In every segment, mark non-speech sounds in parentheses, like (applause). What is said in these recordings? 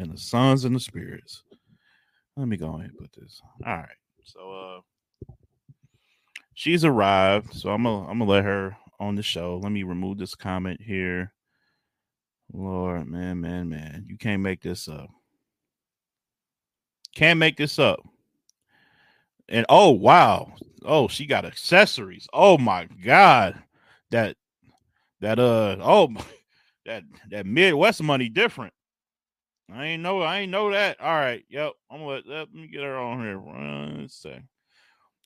and the sons and the spirits. Let me go ahead and put this. All right. So uh she's arrived. So I'm gonna I'm gonna let her on the show. Let me remove this comment here. Lord, man, man, man. You can't make this up. Can't make this up. And oh wow. Oh, she got accessories. Oh my god. That that uh oh (laughs) that that Midwest money different. I ain't know I ain't know that. All right, yep. I'm gonna let, let me get her on here. One sec.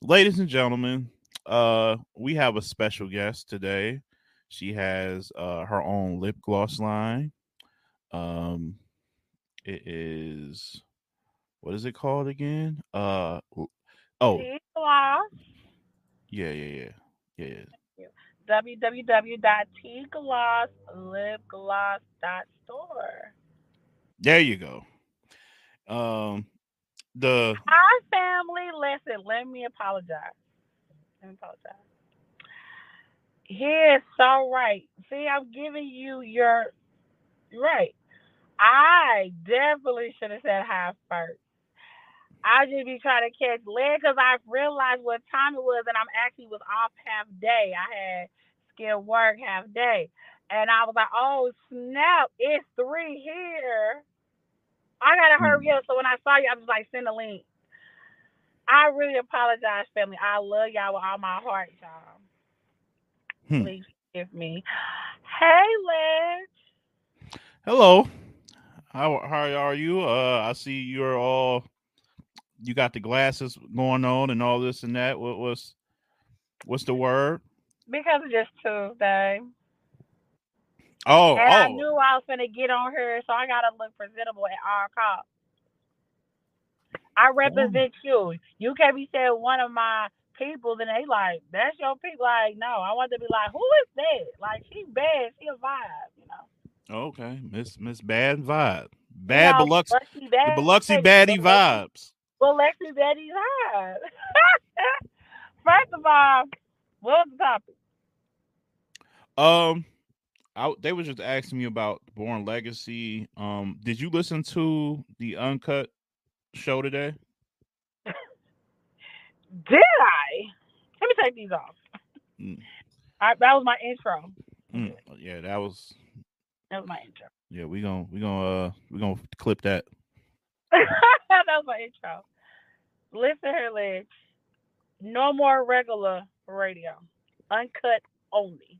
Ladies and gentlemen, uh we have a special guest today. She has uh her own lip gloss line. Um it is what is it called again? Uh oh Tea Gloss, yeah, yeah, yeah. Yeah, yeah. www.tglosslipgloss.store. There you go. Um the Hi, family. Listen, let me apologize. Let me apologize. Is so right. See, I'm giving you your right. I definitely should have said hi first. I just be trying to catch leg because I realized what time it was, and I'm actually was off half day. I had skilled work half day, and I was like, "Oh snap! It's three here." I gotta hurry up. So when I saw you, I was like, "Send a link." I really apologize, family. I love y'all with all my heart, y'all. Hmm. Please forgive me. Hey, Liz. hello. How how are you? Uh I see you're all you got the glasses going on and all this and that. What was what's the word? Because it's just Tuesday. Oh, And I oh. knew I was gonna get on her, so I gotta look presentable at all costs. I represent you. You can't be saying one of my people, then they like, that's your people. Like, no, I want to be like, who is that? Like, she bad, she a vibe, you know. Okay, Miss Miss Bad Vibe. Bad You know, Biloxi Biloxi the bad, Biloxi baddie vibes. Biloxi baddie vibe. (laughs) First of all, what was the topic? Um I, they was just asking me about Born Legacy. Um, did you listen to the uncut show today? (laughs) Did I? Let me take these off. Mm. Right, that was my intro. Mm, yeah, that was That was my intro. yeah, we gonna we gonna uh we gonna clip that. (laughs) that was my intro. Listen here, Ledge. No more regular radio. Uncut only.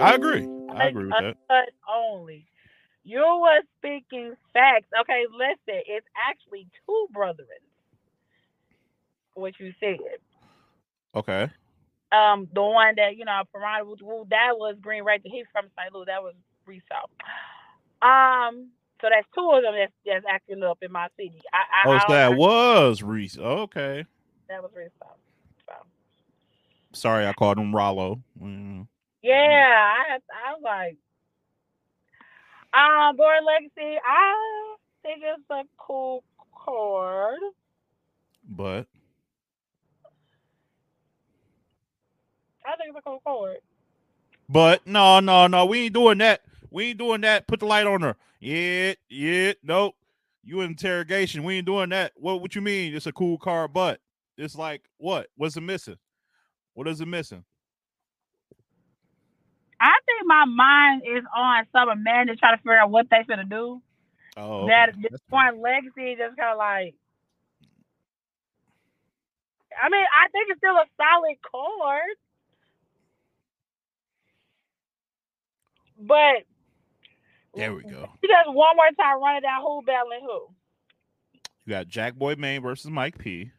I agree. I agree with that. Uncut only. You were speaking facts. Okay, listen. It's actually two brethren. What you said. Okay. Um, the one that you know, Piranha Woo- that was Green Ranger. He's from St. Louis. That was Resale. Um, so that's two of them that's, that's acting up in my city. I, I, Oh, so that was Reese. Okay. that was Resale. So. Sorry, I called him Rollo. Mm. Yeah, I I was like, um, Born Legacy. I think it's a cool chord. But I think it's a cool chord. but no, no, no, we ain't doing that. We ain't doing that. Put the light on her. Yeah, yeah, nope. You interrogation. We ain't doing that. What what you mean? It's a cool car, but it's like what? What's it missing? What is it missing? I think my mind is on some man to try to figure out what they gonna do. Oh, That this point legacy just kind of like. I mean, I think it's still a solid chord, but There we go. You just one more time running down. Who battling who? You got Jack Boy Main versus Mike P.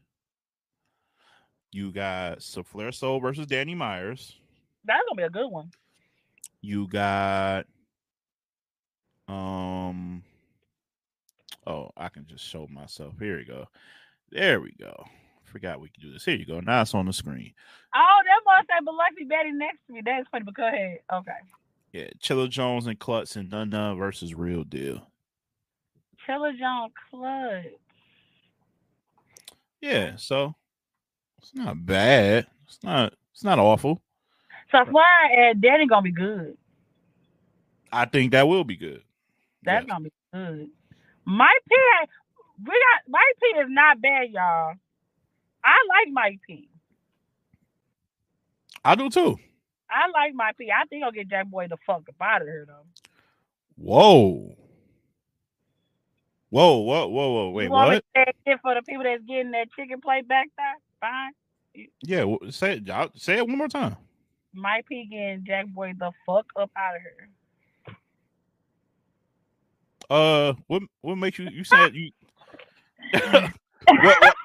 You got Flair Soul versus Danny Myers. That's gonna be a good one. You got um oh, I can just show myself. Here we go. There we go. Forgot we could do this. Here you go. Now it's on the screen. Oh, that must say Biloxi Betty next to me. That's funny, but go ahead. Okay. Yeah, Chilla Jones and Klutz and Dun Dun versus Real Deal. Trilla Jones Club. Yeah, so it's not bad. It's not it's not awful. So Flair and Danny gonna be good. I think that will be good. That's Yeah. gonna be good. Mike P, we got Mike P is not bad, y'all. I like Mike P. I do too. I like Mike P. I think I'll get Jack Boy the fuck up out of here though. Whoa. Whoa, whoa, whoa, whoa. Wait, you want me what? to say it for the people that's getting that chicken plate back there? Fine. Yeah, say it. I'll- Say it one more time. Mike P getting Jack Boy the fuck up out of here. Uh, what what makes you? You said you. (laughs) what, what-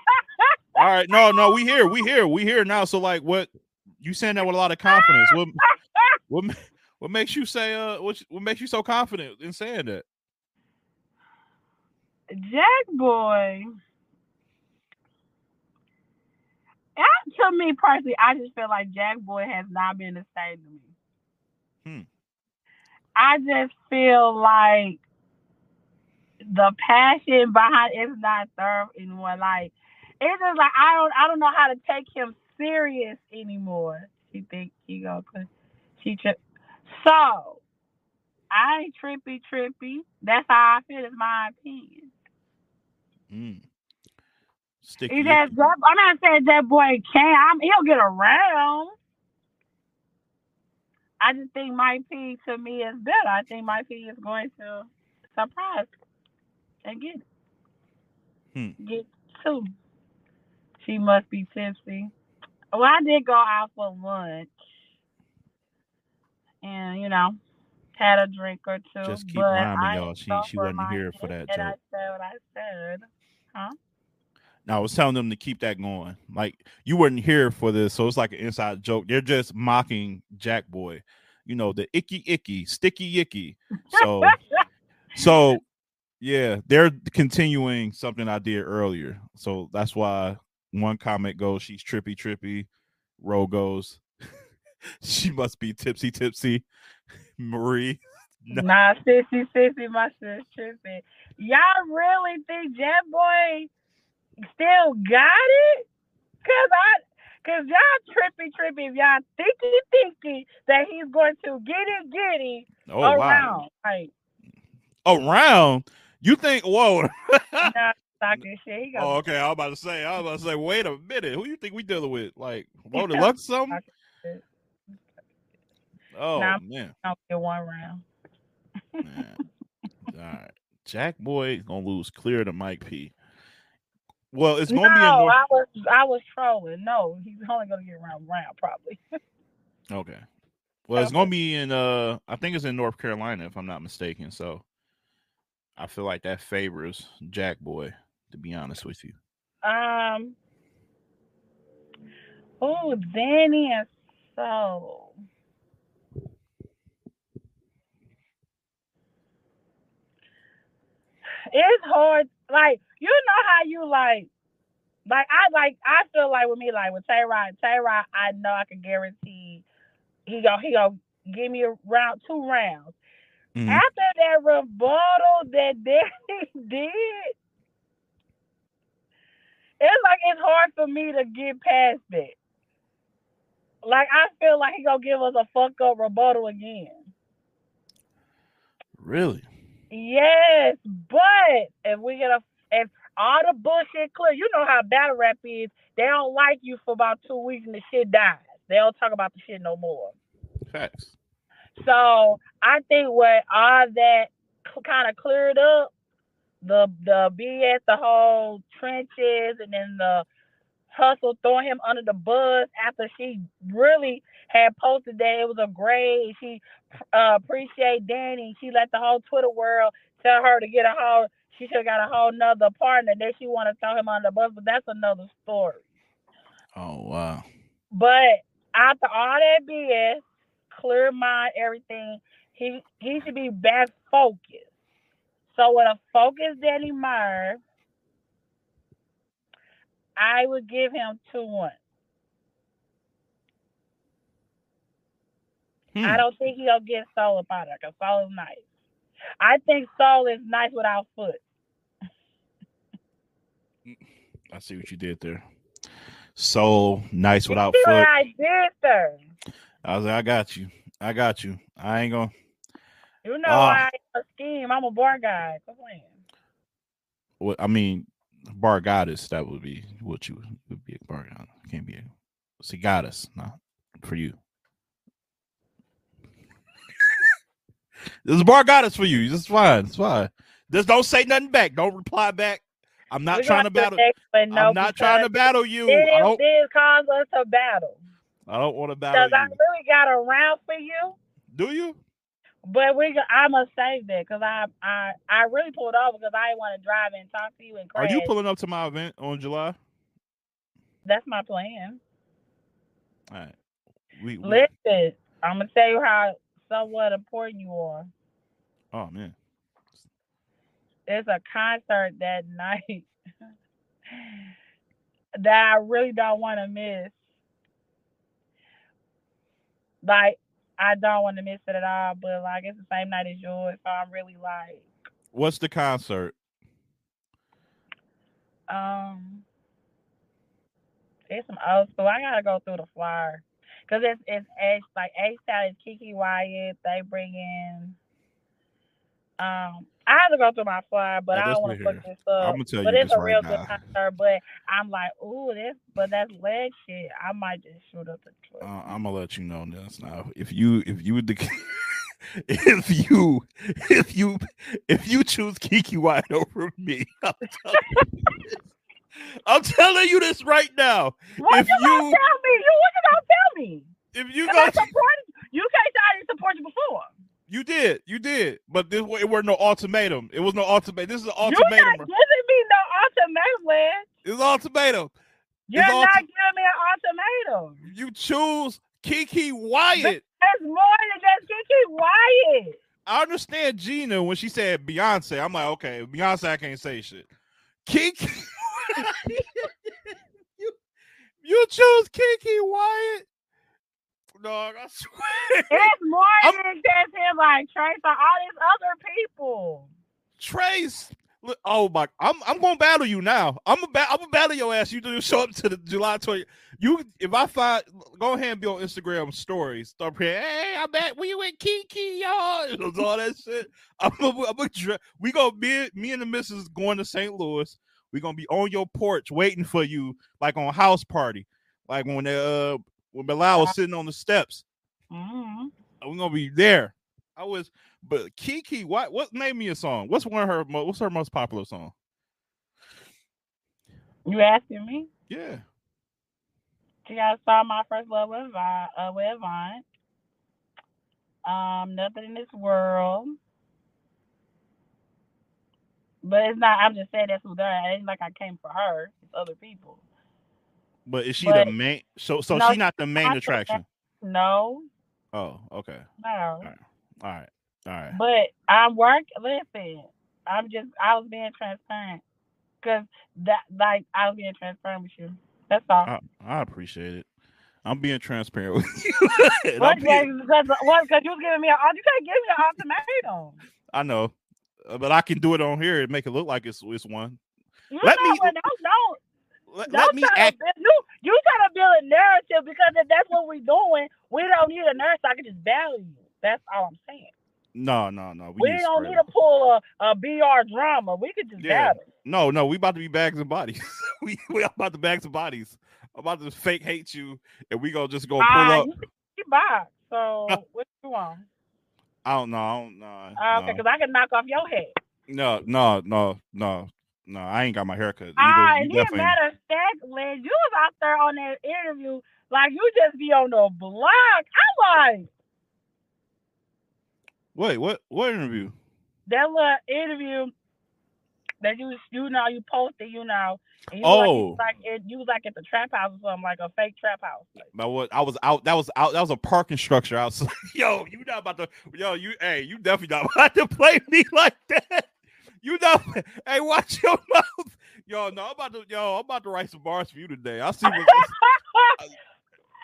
All right, no, no, we here, we here, we here now. So like, what you saying that with a lot of confidence? What what what makes you say uh what what makes you so confident in saying that? Jack Boy. Uh, to me personally, I just feel like Jack Boy has not been the same to me. Hmm. I just feel like the passion behind it's not there anymore. Like it's just like I don't I don't know how to take him serious anymore. She think he go she tri- so I ain't trippy trippy. That's how I feel. It's my opinion. Mm. Sticky. He that, I'm not saying that boy can't. He'll get around. I just think Mike P to me is better. I think Mike P is going to surprise and get Hmm. get two. She must be tipsy. Well, I did go out for lunch, and you know, had a drink or two. Just keep but rhyming, y'all. She- she wasn't here for that And I said what I said. No, I was telling them to keep that going. Like you weren't here for this, so it's like an inside joke. They're just mocking Jack Boy, you know, the icky icky, sticky icky. So (laughs) so yeah, they're continuing something I did earlier. So that's why one comment goes, she's trippy trippy. Row goes, (laughs) she must be tipsy tipsy. (laughs) Marie. No. Nah, sissy, sissy, my sis tripping. Y'all really think Jet Boy still got it? Cause I, cause y'all trippy, trippy. If y'all thinky, thinky that he's going to get it, get it Oh wow. around. Like, Around. You think whoa. nah, (laughs) talking shit. Oh, okay. I was about to say, I was about to say, wait a minute. Who you think we dealing with? Like, Whoa, the Lux something? Oh Nah. man. to get one round. All right. Jack Boy gonna lose clear to Mike P. Well, it's gonna be in North. I was, I was trolling. No, he's only gonna get around round probably. (laughs) Okay. Well, it's gonna be in uh I think it's in North Carolina if I'm not mistaken. So I feel like that favors Jack Boy, to be honest with you. Um. Oh, Danny and so. It's hard. Like you know how you like. Like I like I feel like with me like with Tay Roc, Tay Roc, I know I can guarantee he go he go give me a round two rounds. Mhm. After that rebuttal that (laughs) Danny did, it's like it's hard for me to get past that. Like I feel like he gonna give us a fuck up rebuttal again. Really? Yes, but if we get a if all the bullshit clear, you know how battle rap is. They don't like you for about two weeks and the shit dies. They don't talk about the shit no more. Facts. So I think what all that kind of cleared up, the the BS, the whole trenches, and then the hustle throwing him under the bus after she really had posted that it was a grade. She uh, appreciate Danny. She let the whole Twitter world tell her to get a whole. She should have got a whole nother partner. Then she want to throw him on the bus, but that's another story. Oh wow. But after all that BS, clear mind, everything, he he should be back focused. So with a focused Danny Meyer, I would give him two one. Hmm. I don't think he'll get Soul up out of there because Soul is nice. I think Soul is nice without foot. I see what you did there. So nice without foot. what I did there. I was like, I got you. I got you. I ain't gonna You know why I ain't team. I'm a bar guy. What I mean, bar goddess. That would be what you would be a bar goddess. Can't be a see goddess. Not for you. This is bar goddess for you. It's fine. It's fine. Just don't say nothing back. Don't reply back. I'm not We're trying to battle. but no, I'm not trying to battle you. This, I don't. this us to battle. I don't want to battle Because I really got a round for you. Do you? But we, I must save that because I, I, I really pulled over because I didn't want to drive and talk to you and crash. Are you pulling up to my event on July? That's my plan. All right. We, we Listen, I'm gonna tell you how somewhat important you are. oh man. There's a concert that night (laughs) that I really don't want to miss. Like, I don't want to miss it at all, but like it's the same night as yours, so I'm really like, What's the concert? um, it's some old school. I gotta go through the flyer because it's it's H like H Style is KeKe Wyatt. They bring in. Um, I had to go through my flyer, but Yeah, I don't want to fuck this up. I'm gonna tell you But it's a real right good now. concert. But I'm like, ooh, this, but that's leg shit. I might just shoot up the truck. Uh, I'm gonna let you know this now. If you if you would dec- (laughs) if you if you if you choose KeKe Wyatt over me, (laughs) I'm telling you this, I'm telling you this right now. what if you gonna you- tell me? You what you gonna tell me? If you I go, supported you. Can't say I didn't support you before. You did, you did, but this it wasn't no ultimatum. It was no ultimatum. This is an ultimatum. You're not giving me no ultimatum, man. It's an ultimatum. You're It's not ulti- giving me an ultimatum. You choose KeKe Wyatt. That's more than just KeKe Wyatt. I understand Gina when she said Beyonce. I'm like, okay, Beyonce, I can't say shit. Kiki, (laughs) you, you choose KeKe Wyatt. Dog, I swear. (laughs) It's more I'm- than just him, like Trace or all these other people. Trace. Look, oh my, I'm I'm gonna battle you now. I'm gonna ba- I'm gonna battle your ass. You do show up to the July 20. You if I find go ahead and be on Instagram stories. Start praying, hey, I'm. We with Kiki, y'all. (laughs) It was all that shit. I'm gonna, I'm gonna dra- we gonna be me and the missus going to St. Louis. we gonna be on your porch waiting for you, like on house party. Like when uh when Bilal was sitting on the steps. hmm We're gonna be there. I was but Kiki, what what name me a song? What's one of her what's her most popular song? You asking me? Yeah. She got saw my first love with Vine, uh, with Vine. Um, nothing in this world. But it's not. I'm just saying that's who they are. It ain't like I came for her. It's other people. But is she But- the main so so No, she not the main not the attraction? No, Oh, okay. no. All right. All right. But I'm work. Listen, I'm just. I was being transparent because that, like, I was being transparent with you. That's all. I, I appreciate it. I'm being transparent (laughs) with you. (laughs) What? Being- Because what? Because you was giving me a. You can't give me an ultimatum. I know. Uh, But I can do it on here and make it look like it's it's one. You Let know me-? Don't don't Let, let me act build, you. You trying to build a narrative because if that's what we're doing, we don't need a nurse. I can just battle you. That's all I'm saying. No, no, no. We, need don't need to pull a, a BR drama. We could just Yeah. battle. No, no, we about to be bags and bodies. (laughs) we we about to bags and bodies. I'm about to fake hate you, and we gonna just go pull Ah, up. you box. So (laughs) what you want? I don't know. I don't know. Ah, okay, because I can knock off your head. no, no, no, no, no. I ain't got my haircut. Either. Ah, You and then definitely- matter of fact, Liz, you was out there on that interview like you just be on the block. I'm like Wait, what? What interview? that little interview that you you know you posted, you know. And you Oh. like, you was like, it, you was like at the trap house or something, like a fake trap house. About what? I was out. That was out. That was a parking structure outside. (laughs) Yo, you not about to? Yo, you. Hey, you definitely not (laughs) about to play me like that. You know. (laughs) Hey, watch (laughs) your mouth. Yo, no, I'm about to. Yo, I'm about to write some bars for you today. I see. What, (laughs)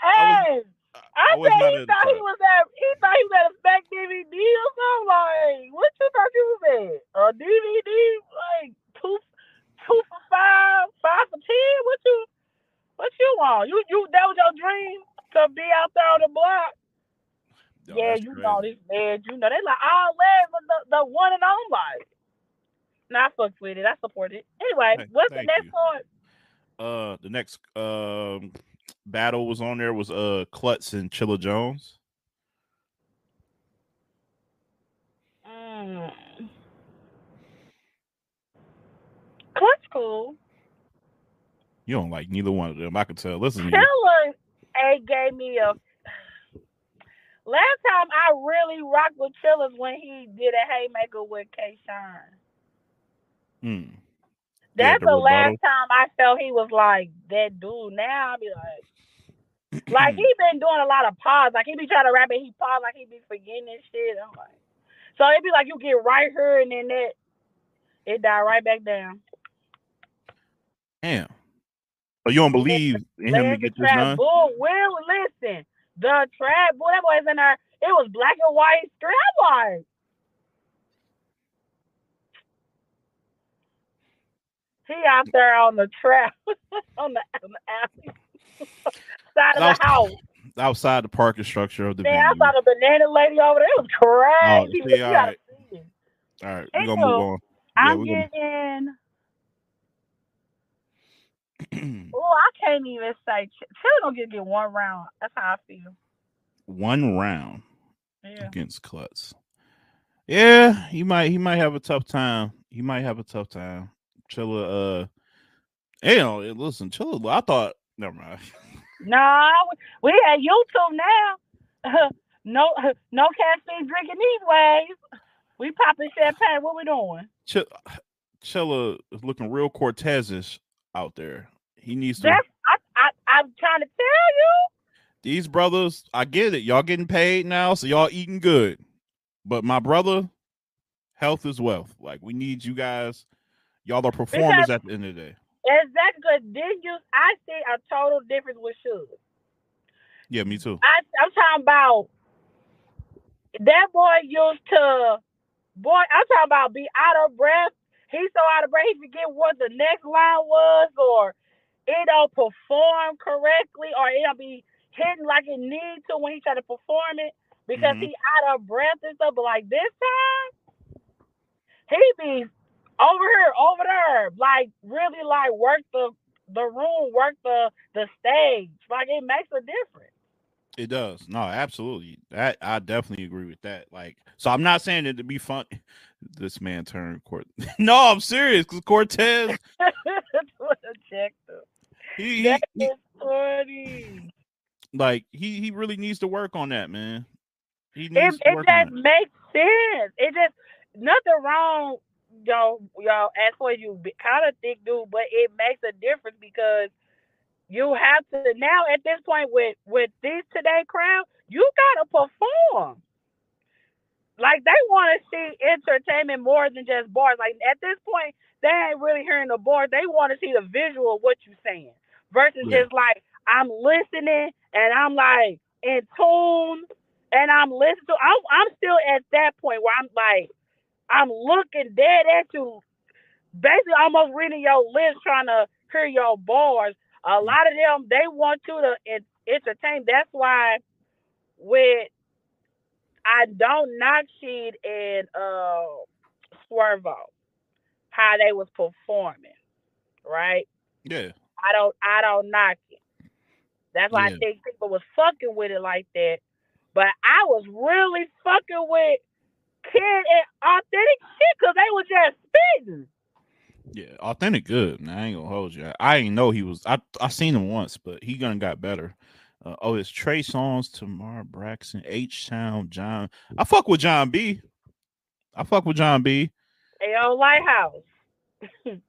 hey, I, I was think not he thought he was at he thought he was at a spec DVD or something. Like, what you thought you was at? A DVD? Like two two for five, five for ten? What you what you want? You you that was your dream to be out there on the block? Yo, yeah, you crazy. know this man. You know they like all legs, but the, the one and only. Nah, I fucked with it. I support it. Anyway, Hey, what's the next you. part? Uh, the next um battle was on there was uh Klutz and Chilla Jones. Mm. Clutch cool. You don't like neither one of them. I can tell. Listen, to you. A gave me a. Last time I really rocked with Chillers when he did a haymaker with K Shine. Mm. Yeah, That's the the, last time I felt he was like that dude. Now I be like, like (clears throat) he been doing a lot of pause. Like he be trying to rap and he pause like he be forgetting and shit. I'm like, so it be like you get right here and then that it die right back down. Damn. So you don't believe in him to get this done? Bull will listen. The trap boy, that boy's in there. It was black and white screen. I'm he out there on the trap, (laughs) on the, on the alley (laughs) side of the house. Outside the parking structure of the Man, I saw the banana lady over there. Oh, it was crazy. Oh, see, all right. All right, we're gonna move on. Yeah, I'm we're gonna- getting. (clears throat) Oh, I can't even say. Chilla gonna get get one round. That's how I feel. One round Yeah. against Klutz. Yeah, he might he might have a tough time. He might have a tough time. Chilla, uh, you know, listen, Chilla. I thought, never mind. No, we at YouTube now. (laughs) no, (laughs) no caffeine drinking these ways. We popping champagne. What we doing? Ch- Chilla is looking real Cortez-ish out there. He needs to. That's I, I, I'm trying to tell you. These brothers, I get it. Y'all getting paid now, so y'all eating good. But my brother, health is wealth. Like we need you guys. Y'all are performers Because- at the end of the day. Exactly. 'cause Then you, I see a total difference with Sugar. Yeah, me too. I, I'm talking about that boy used to, boy. I'm talking about be out of breath. He's so out of breath he forget what the next line was, or it don't perform correctly, or it don't be hitting like it needs to when he try to perform it because Mhm. he out of breath and stuff. But like this time, he be over here, over there, like really like work the the room, work the the stage. Like it makes a difference. It does. No, absolutely. That I definitely agree with that. Like, so I'm not saying it to be fun. (laughs) This man turned court. (laughs) no, I'm serious because Cortez, what a check though. he, he, That he is funny. like he he really needs to work on that, man. He It, needs to it work on just that. makes sense. It just nothing wrong, yo, y'all. As for you, kind of thick dude, but it makes a difference because you have to now at this point with with this today crowd, you gotta perform. Like they want to see entertainment more than just bars. Like at this point, they ain't really hearing the bars. They want to see the visual of what you're saying versus Yeah. just like I'm listening and I'm like in tune and I'm listening to. I'm I'm still at that point where I'm like I'm looking dead at you, basically almost reading your lips, trying to hear your bars. A lot of them they want you to entertain. That's why with I don't knock Sheed and uh Swervo how they was performing, right? Yeah, I don't I don't knock it. That's why Yeah. I think people was fucking with it like that. But I was really fucking with Kid and authentic shit because they was just spitting. yeah. Authentic, good. Man, I ain't gonna hold you. I ain't know he was. I I seen him once, but he gonna got better. Uh, oh, it's Trey Songz, Tamar Braxton, H Town, John. I fuck with John B. I fuck with John B. Ayo Lighthouse. (laughs)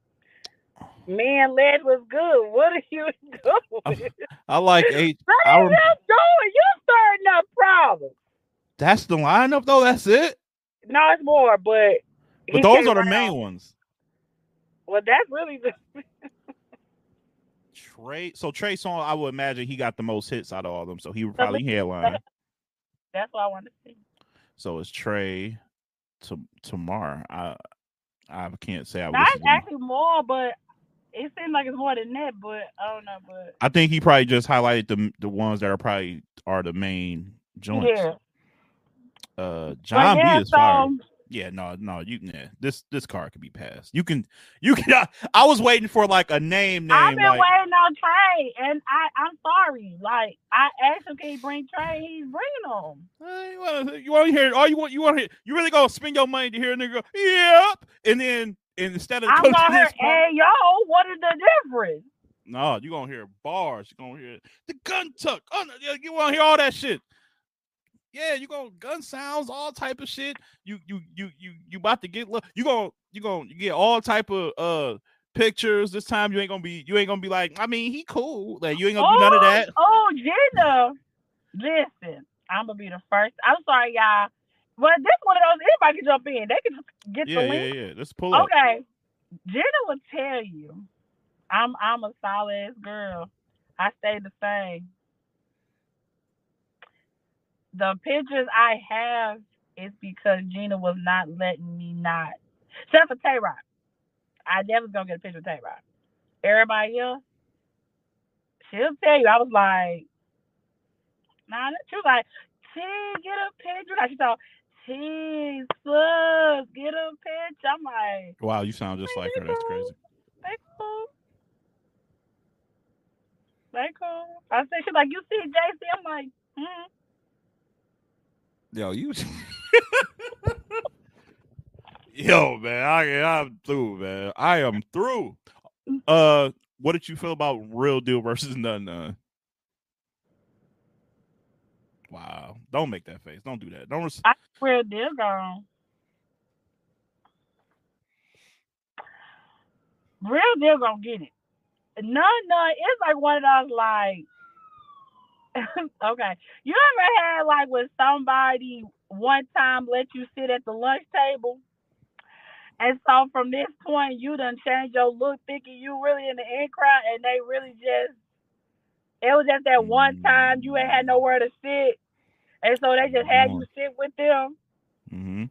Man, Ledge was good. What are you doing? I like H. (laughs) What are you doing? You starting up problems. That's the lineup though. That's it. No, it's more, but But those are the main off. ones. Well, that's really the (laughs) Trey. So Trey Song, I would imagine he got the most hits out of all of them. So he would probably headline. that's what I want to see. So it's Trey to Tamar. I I can't say I him. actually more, but it seems like it's more than that. But I don't know. But I think he probably just highlighted the the ones that are probably are the main joints. yeah, Uh but John yeah. B is So fire. Yeah, no, no, you yeah, this this card can be passed. You can you can (laughs) I, I was waiting for like a name name. I've been like, waiting on Trey, and I I'm sorry. Like I asked him, can he bring Trey? He's bringing him. "Uh, you want you want to hear all you want you want to hear you really gonna spend your money to hear a nigga go yep and then and instead of I'm gonna hear, hey yo, what is the difference? no you gonna hear bars you gonna hear the gun tuck oh, no, you want to hear all that shit yeah you gonna gun sounds all type of shit you you you you you about to get you gonna you gonna get all type of uh pictures this time you ain't gonna be you ain't gonna be like I mean he cool like you ain't gonna do none of that Oh, Jenna, listen, I'm gonna be the first. I'm sorry, y'all. But this one of those anybody can jump in. They can just get yeah the yeah link. yeah let's pull up Okay. Jenna will tell you I'm I'm a solid ass girl. I stay the same. The pictures I have is because Gina was not letting me not. Except for Tay Roc. I never gonna get a picture of Tay Roc. Everybody else, she'll tell you. I was like, nah, she was like, T, get a picture. Like she thought, T, sus, get a picture. I'm like, wow you sound just like her that's crazy they cool. They cool. I said, she's like, you see JC? I'm like, hmm. Yo, you. (laughs) Yo, man, I I'm through, man. I am through. Uh, what did you feel about Real Deal versus None None? Wow, don't make that face. Don't do that. Don't. Res- I real deal gone. Real deal gonna get it. None, none. It's like one of those like. (laughs) okay, you ever had like when somebody one time let you sit at the lunch table, and so from this point you done changed your look, thinking you really in the in crowd, and they really just. It was just that one time you ain't had nowhere to sit, and so they just had you sit with them. mm-hmm.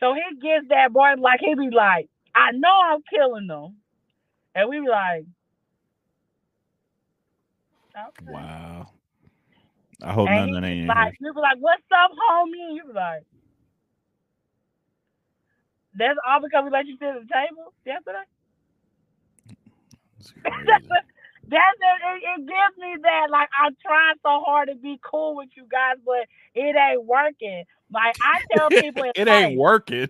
So he gets that boy like he be like, I know I'm killing them. And we be like, okay. Wow. I hope And none of that like, you like, what's up, homie? And you be like, that's all because we let you sit at the table yesterday. That's (laughs) that's it. It gives me that like I'm trying so hard to be cool with you guys, but it ain't working. Like I tell people, it life, ain't working.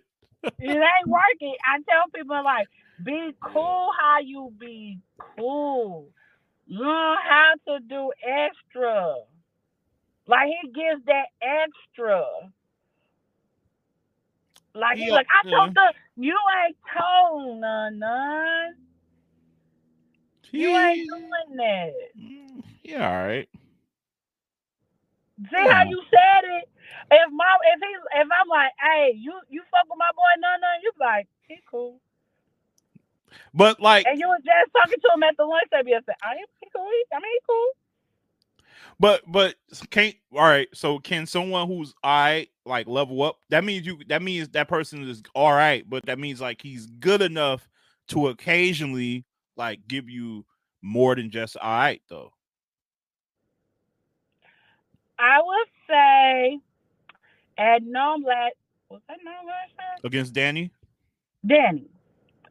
it ain't (laughs) (laughs) working. I tell people like, be cool how you be cool. Learn how to do extra. Like he gives that extra. Like he's Yeah, like, I yeah. told the you ain't told none none. You ain't doing that. Mm, Yeah, all right. See how you said it? If my if he if I'm like, hey, you you fuck with my boy none none, you be like, he cool. But like, And you were just talking to him at the lunch table yesterday. I am he cool. I mean, he cool. But but can't all right. So can someone who's all right like level up? That means you. That means that person is all right, but that means like he's good enough to occasionally like give you more than just all right though. I would say at Nom last was that last time? Against Danny, Danny.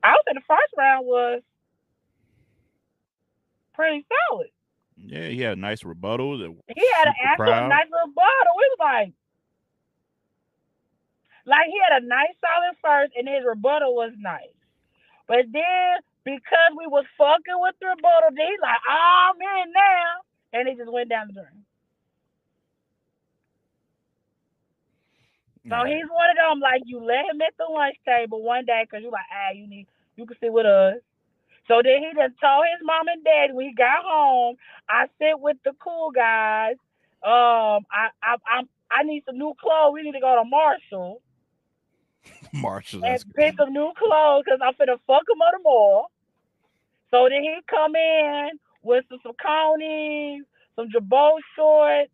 I would say the first round was pretty solid. Yeah, he had a nice rebuttal. That He had an actual nice rebuttal. It was like like he had a nice solid first and his rebuttal was nice. But then because we was fucking with the rebuttal, then he's like, oh, I'm in now. And he just went down the drain. So he's one of them like you let him at the lunch table one day because you're like, ah, you need you can sit with us. So then he just told his mom and dad when he got home, I sit with the cool guys. Um, I I I, I need some new clothes. We need to go to Marshall (laughs) Marshall. and pick some new clothes because I'm finna fuck him the mall. So then he come in with some Saucony's, some Jabot shorts,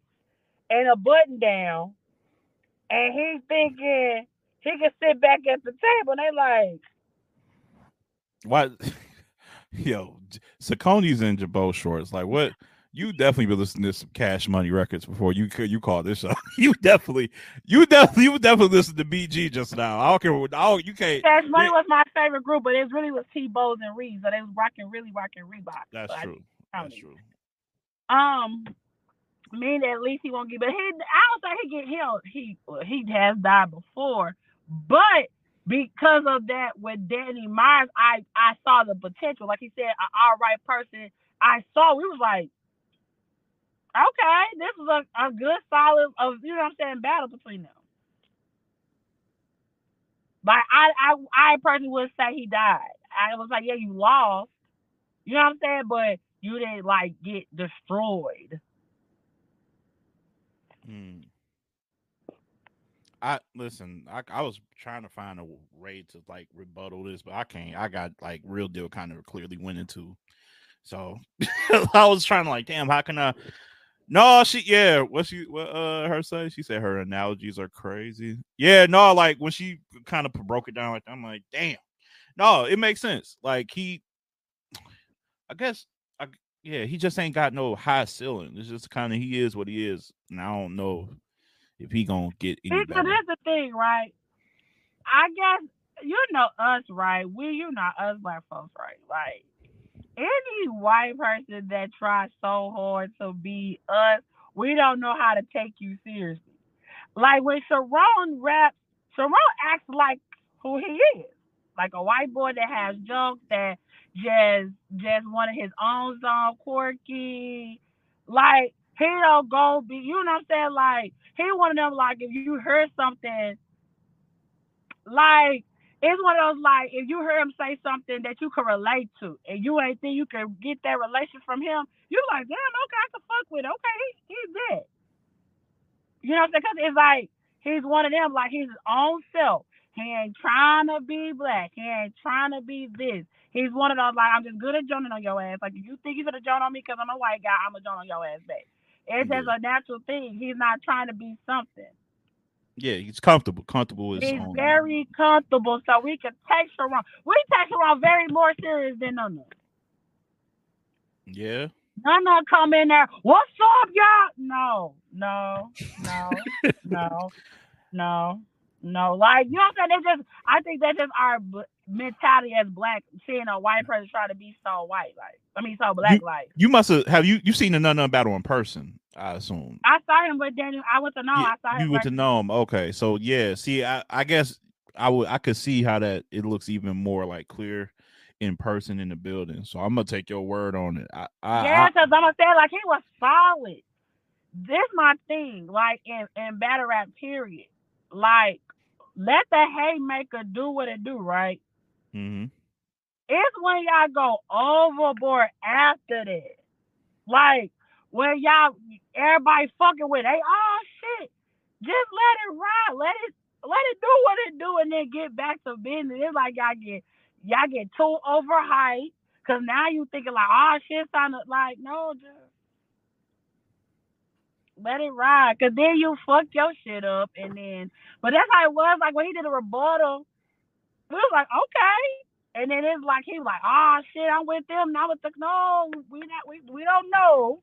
and a button down. And he's thinking he can sit back at the table. And they like, Why? Yo, Saucony's in Jabot shorts. Like what? you definitely been listening to some Cash Money records before you could you call this (laughs) up. You definitely, you definitely, you definitely listened to BG just now. I don't care what. Oh, you can't. Cash Money was my favorite group, but it really was T Bows and Reeves, so they was rocking really rocking Reebok. That's so true. That's true. Um, mean at least he won't get, but he, I don't think he get healed. He he has died before, but because of that with Danny Myers, I I saw the potential. Like he said, an all right person. I saw. We was like, okay, this is a, a good solid of you know what I'm saying battle between them. But I I I personally would say he died. I was like, yeah, you lost. You know what I'm saying? But you didn't like get destroyed. Hmm. I listen. I, I was trying to find a way to like rebuttal this, but I can't. I got like real deal kind of clearly went into. So (laughs) I was trying to like, damn, how can I? No, she yeah. What she what uh her say? She said her analogies are crazy. Yeah, no, like when she kind of broke it down like I'm like, damn. No, it makes sense. Like he, I guess, I yeah, he just ain't got no high ceiling. It's just kind of he is what he is, and I don't know if he gonna get any See, so that's the thing, right? I guess you know us, right? We, you know us black folks, right? Like any white person that tries so hard to be us, we don't know how to take you seriously. Like when Sharon raps, Sharon acts like who he is, like a white boy that has jokes that just just one of his own song, quirky. Like he don't go be, you know what I'm saying? Like he one of them. Like if you heard something, like it's one of those like if you hear him say something that you can relate to, and you ain't think you can get that relation from him, you like, damn, okay, I can fuck with it. Okay, he, he's that. You know what I'm saying? Because it's like he's one of them. Like he's his own self. He ain't trying to be black. He ain't trying to be this. He's one of those like I'm just good at joning on your ass. Like if you think you're gonna join on me because I'm a white guy, I'm gonna join on your ass back. It's just a natural thing. He's not trying to be something. Yeah, he's comfortable. Comfortable is He's on- very comfortable, so we can take Sharon. We take Sharon very more serious than of. Yeah. Of come in there. What's up, y'all? No, no, no, (laughs) no, no, no. Like you know what I'm saying? It's just I think that's just our mentality as black, seeing a white person try to be so white, like I mean so black, like. You must have have you you seen the None battle in person, I assume. I saw him with Daniel. I went to know. Yeah, I saw him. you went to know him. Okay. So yeah, see, I, I guess I would I could see how that it looks even more like clear in person in the building. So I'm gonna take your word on it. I, I, Yeah, because I'm gonna say like he was solid. This my thing, like in in battle rap period. Like let the haymaker do what it do, right? Mhm. It's when y'all go overboard after that. Like when y'all everybody fucking with, hey, oh shit, just let it ride, let it let it do what it do, and then get back to business. It's like y'all get y'all get too overhyped, cause now you thinking like, oh shit, sounded like no, just let it ride, cause then you fuck your shit up, and then but that's how it was. Like when he did a rebuttal, we was like, okay. And then it's like he was like, oh shit, I'm with them. Now with the no, we not we we don't know.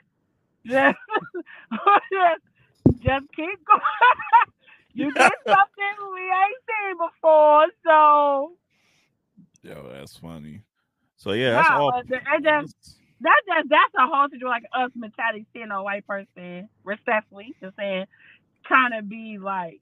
Just (laughs) just, keep (laughs) going. you did (laughs) something we ain't seen before, so Yo, that's funny. So yeah, that's all. but just- that just that's a whole situation like us mentality seeing a white person respectfully just saying trying to be like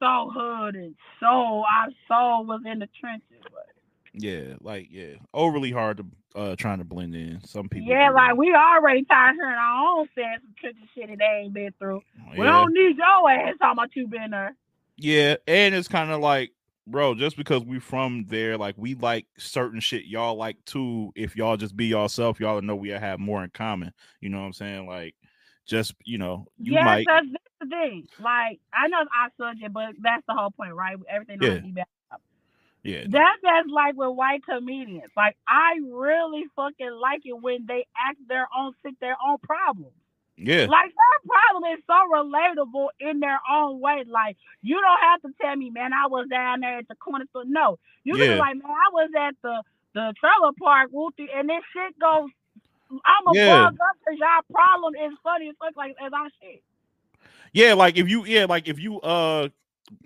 so hood and so our soul was in the trenches. But Yeah, like yeah, overly hard to uh trying to blend in. Some people. yeah, like that. we already tired of hearing our own saying some tricky shit that they ain't been through. We yeah. don't need your ass talking about you been there. Yeah, and it's kind of like, bro, just because we from there, like we like certain shit y'all like too. If y'all just be yourself, y'all know we have more in common. You know what I'm saying? Like, just you know, you might. The thing. Like I know it's our subject, but that's the whole point, right? Everything Yeah. be bad. Yeah, That's like with white comedians. Like I really fucking like it when they act their own sick their own problems. yeah, Like their problem is so relatable in their own way. Like you don't have to tell me, man, I was down there at the corner store. No, you can Yeah. be like, man, I was at the the trailer park, whoopty, and this shit goes I'm a Yeah. bug up because y'all problem is funny as fuck like as our shit. Yeah, like if you yeah, like if you uh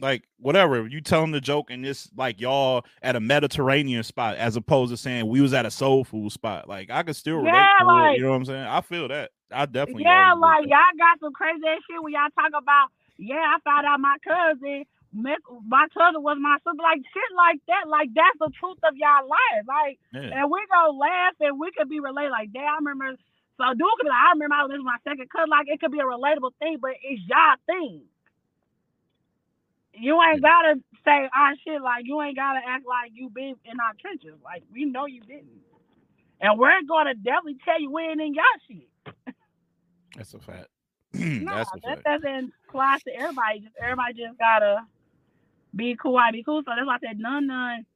like whatever, you tell them the joke and it's like y'all at a Mediterranean spot as opposed to saying we was at a soul food spot. Like I could still relate Yeah, to it, you know what I'm saying? I feel that. I definitely Yeah, like y'all got some crazy ass shit when y'all talk about, yeah, I found out my cousin, my cousin was my sister, like shit like that. Like that's the truth of y'all life. Like. Yeah. and we gonna laugh and we could be related. Like, damn, I remember. So dude could be like, I remember I was with my second cousin. Like, it could be a relatable thing, but it's y'all thing. You ain't gotta say our shit. Like, you ain't gotta act like you been in our trenches. Like, we know you didn't. And we're gonna definitely tell you we ain't in y'all shit. That's a fact. (clears throat) (clears throat) No, That's a that fact. doesn't apply to everybody. Just everybody just gotta be cool. I be cool. So that's why I said none none.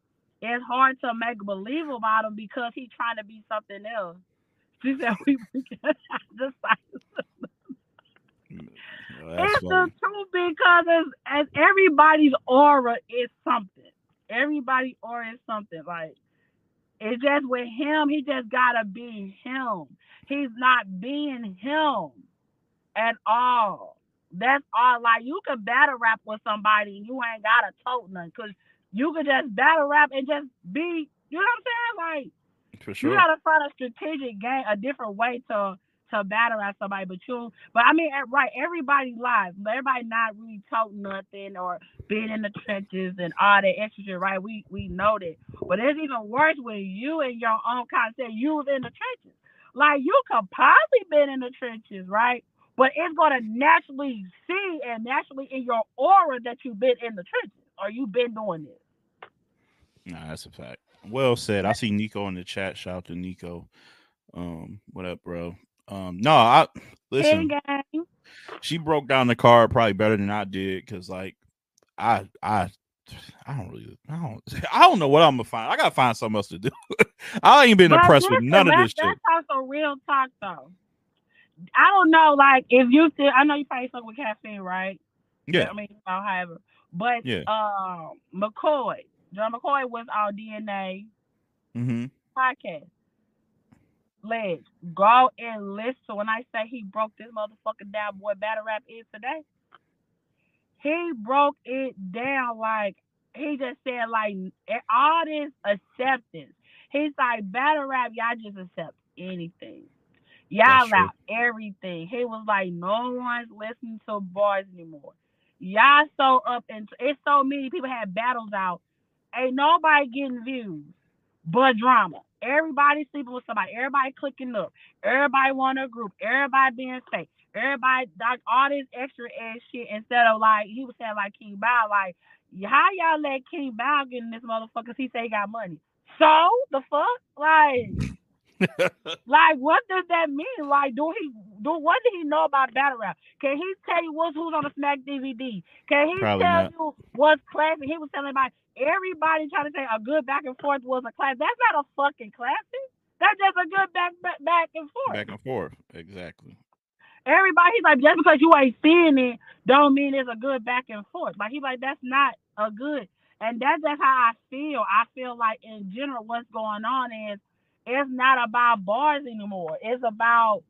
It's hard to make believe about him because he's trying to be something else. She said we just like Well, that's it's the truth because it's, as everybody's aura is something. Everybody aura is something. Like it's just with him, he just gotta be him. He's not being him at all. That's all. Like you could battle rap with somebody and you ain't gotta tote nothing because you could just battle rap and just be. You know what I'm saying? Like For you gotta find a strategic game, a different way to to battle at somebody. But you, but I mean, right? Everybody live. Everybody not really toting nothing or being in the trenches and all that extra shit, right? We we know that. But it's even worse when you and your own concept, you was in the trenches. Like you could possibly been in the trenches, right? But it's gonna naturally see and naturally in your aura that you've been in the trenches or you've been doing this. Nah, that's a fact. Well said. I see Nico in the chat. Shout out to Nico. Um, what up, bro? Um, no, I listen. Game. She broke down the card probably better than I did because, like, I, I, I don't really, I don't, (laughs) I don't know what I'm gonna find. I gotta find something else to do. (laughs) I ain't been But impressed with none of this shit. Talk some real talk though. I don't know, like if you still, I know you probably fuck with caffeine, right? Yeah, I mean, however, but Yeah. um, McCoy, John McCoy was our DNA mm-hmm. podcast. Let's go and listen. When I say he broke this motherfucking down, boy, battle rap is today. He broke it down like he just said like all this acceptance. He's like battle rap, y'all just accept anything. Y'all allow everything. He was like, no one's listening to bars anymore. Y'all so up and it's so many people had battles out. Ain't nobody getting views but drama. Everybody sleeping with somebody. Everybody clicking up. Everybody want a group. Everybody being fake. Everybody like all this extra ass shit instead of like he was saying like King Bow like how y'all let King Bow get in this motherfucker? He say he got money. So the fuck like. (laughs) Like, what does that mean? Like, do he do what did he know about battle rap? Can he tell you what's who's on the Smack DVD? Can he Probably tell not. you what's classic? He was telling about everybody trying to say a good back and forth was a class. That's not a fucking classic. That's just a good back back, back and forth. Back and forth. Exactly. Everybody's like, just because you ain't seeing it, don't mean it's a good back and forth. Like he's like, that's not a good. And that's just how I feel. I feel like in general, what's going on is it's not about bars anymore. It's about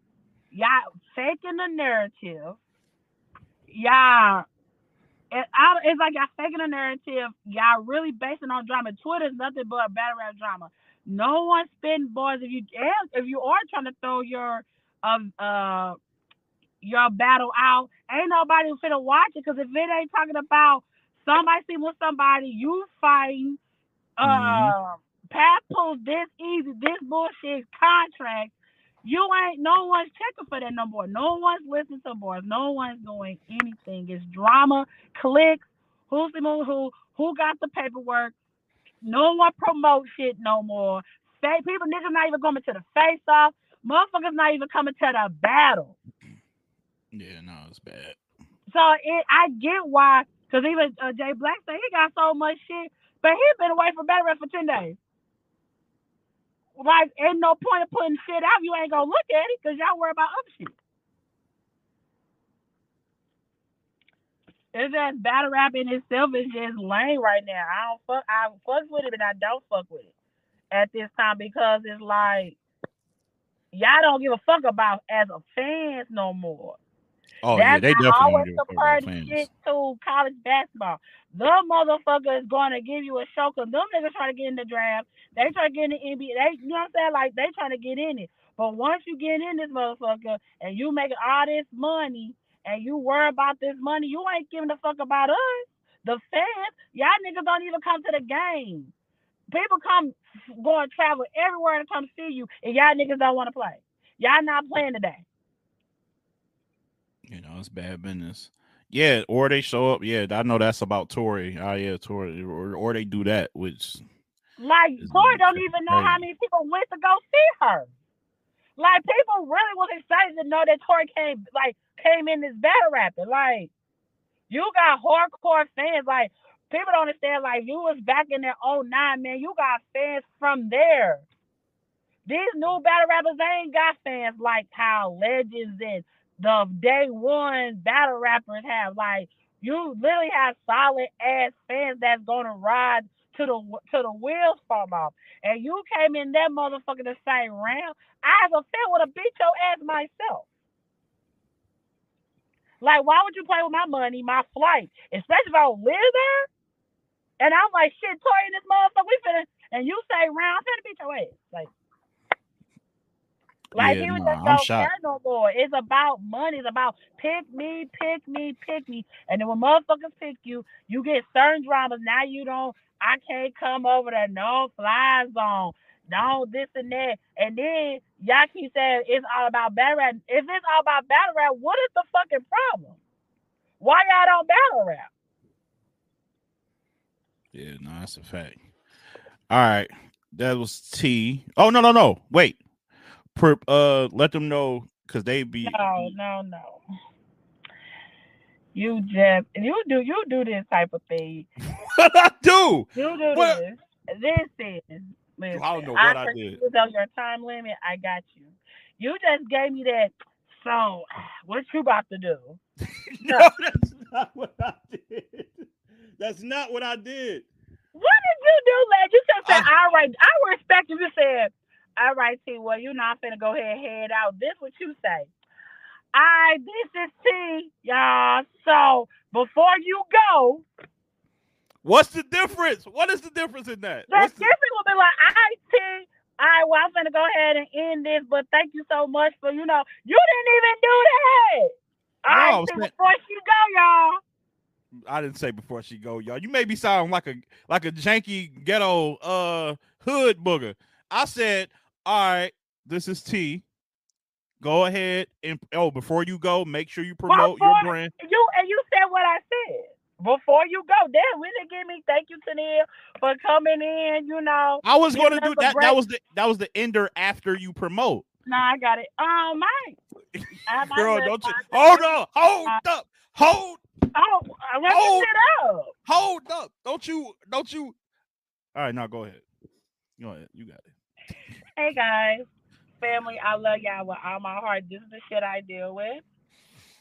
y'all faking the narrative. Y'all, it, I, it's like y'all faking the narrative. Y'all really basing on drama. Twitter's nothing but battle rap drama. No one's spitting bars. If you if you are trying to throw your uh, uh your battle out, ain't nobody finna watch it. Cause if it ain't talking about somebody sleeping with somebody, you fighting, uh, Mhm. Pat pulls this easy, this bullshit contract. You ain't no one's checking for that no more. No one's listening to bars. No one's doing anything. It's drama, clicks, who's the mo- who, who got the paperwork. No one promote shit no more. Fake people, niggas not even coming to the face off. Motherfuckers not even coming to the battle. Yeah, no, it's bad. So it, I get why, because even uh, Jay Black said he got so much shit, but he been away from battle rap for ten days. Like, ain't no point of putting shit out. You ain't gonna look at it because y'all worry about other shit. It's just battle rap in itself is just lame right now. I don't fuck. I fuck with it, but I don't fuck with it at this time because it's like y'all don't give a fuck about as a fans no more. Oh yeah, That's they definitely always don't give a fuck the fans. shit to college basketball. The motherfucker is going to give you a show because them niggas trying to get in the draft. They try to get in the NBA. They, you know what I'm saying? Like they trying to get in it. But once you get in this motherfucker and you making all this money and you worry about this money, you ain't giving a fuck about us. The fans, y'all niggas don't even come to the game. People come going travel everywhere to come see you, and y'all niggas don't want to play. Y'all not playing today. You know, it's bad business. Yeah, or they show up. Yeah, I know that's about Tori. Oh yeah, Tori, or, or they do that, which Like Tori don't even know how many people went to go see her. Like people really was excited to know that Tori came like came in this battle rapping. Like you got hardcore fans. Like people don't understand. Like you was back in that 09, man. You got fans from there. These new battle rappers, they ain't got fans like how legends and the day one battle rappers have. Like you literally have solid ass fans that's gonna ride to the to the wheels fall off. And you came in that motherfucker the same round. I as a fan would have beat your ass myself. Like, why would you play with my money, my flight, especially if I don't live there? And I'm like, shit, Tori this motherfucker, we finna, and you say round, I'm finna beat your ass. Like, like Yeah, he was nah, just don't care no more. It's about money. It's about pick me, pick me, pick me. And then when motherfuckers pick you, you get certain dramas. Now you don't. I can't come over there. No fly zone. No this and that. And then y'all keep saying it's all about battle rap. If it's all about battle rap, what is the fucking problem? Why y'all don't battle rap? yeah, no, that's a fact. All right, that was T. Oh no, no, no, wait. Per, uh, let them know because they be. No, no, no. You just you do you do this type of thing. what I do? You do What? this. This is. Listen, I don't know what I can did. use your time limit. I got you. You just gave me that. So, (sighs) what you about to do? (laughs) no, that's not what I did. That's not what I did. What did you do, lad? You just said, I- all right. I respect you. You said, all right, T. Well, you're not finna go ahead and head out. This what you say. I this is T, y'all. So before you go, What's the difference? What is the difference in that? the What's the, difference will be like, I T. All right, well, I'm gonna go ahead and end this, but thank you so much for you know you didn't even do that. All No, right, I'm T, saying- before she go, y'all. I didn't say before she go, y'all. You may be sounding like a like a janky ghetto uh hood booger. I said, all right, this is T. Go ahead and oh, before you go, make sure you promote your brand. You and you said what I said before you go. We didn't give me thank you to them for coming in. You know, I was going to do that. break. That was the that was the ender after you promote. no, I got it. Um, Mike, my Girl, don't you hold on, hold Uh, up, hold, Oh, I Hold- up. hold up. Don't you don't you all right, now go ahead. Go ahead. You got it. Hey guys, family, I love y'all with all my heart. This is the shit I deal with.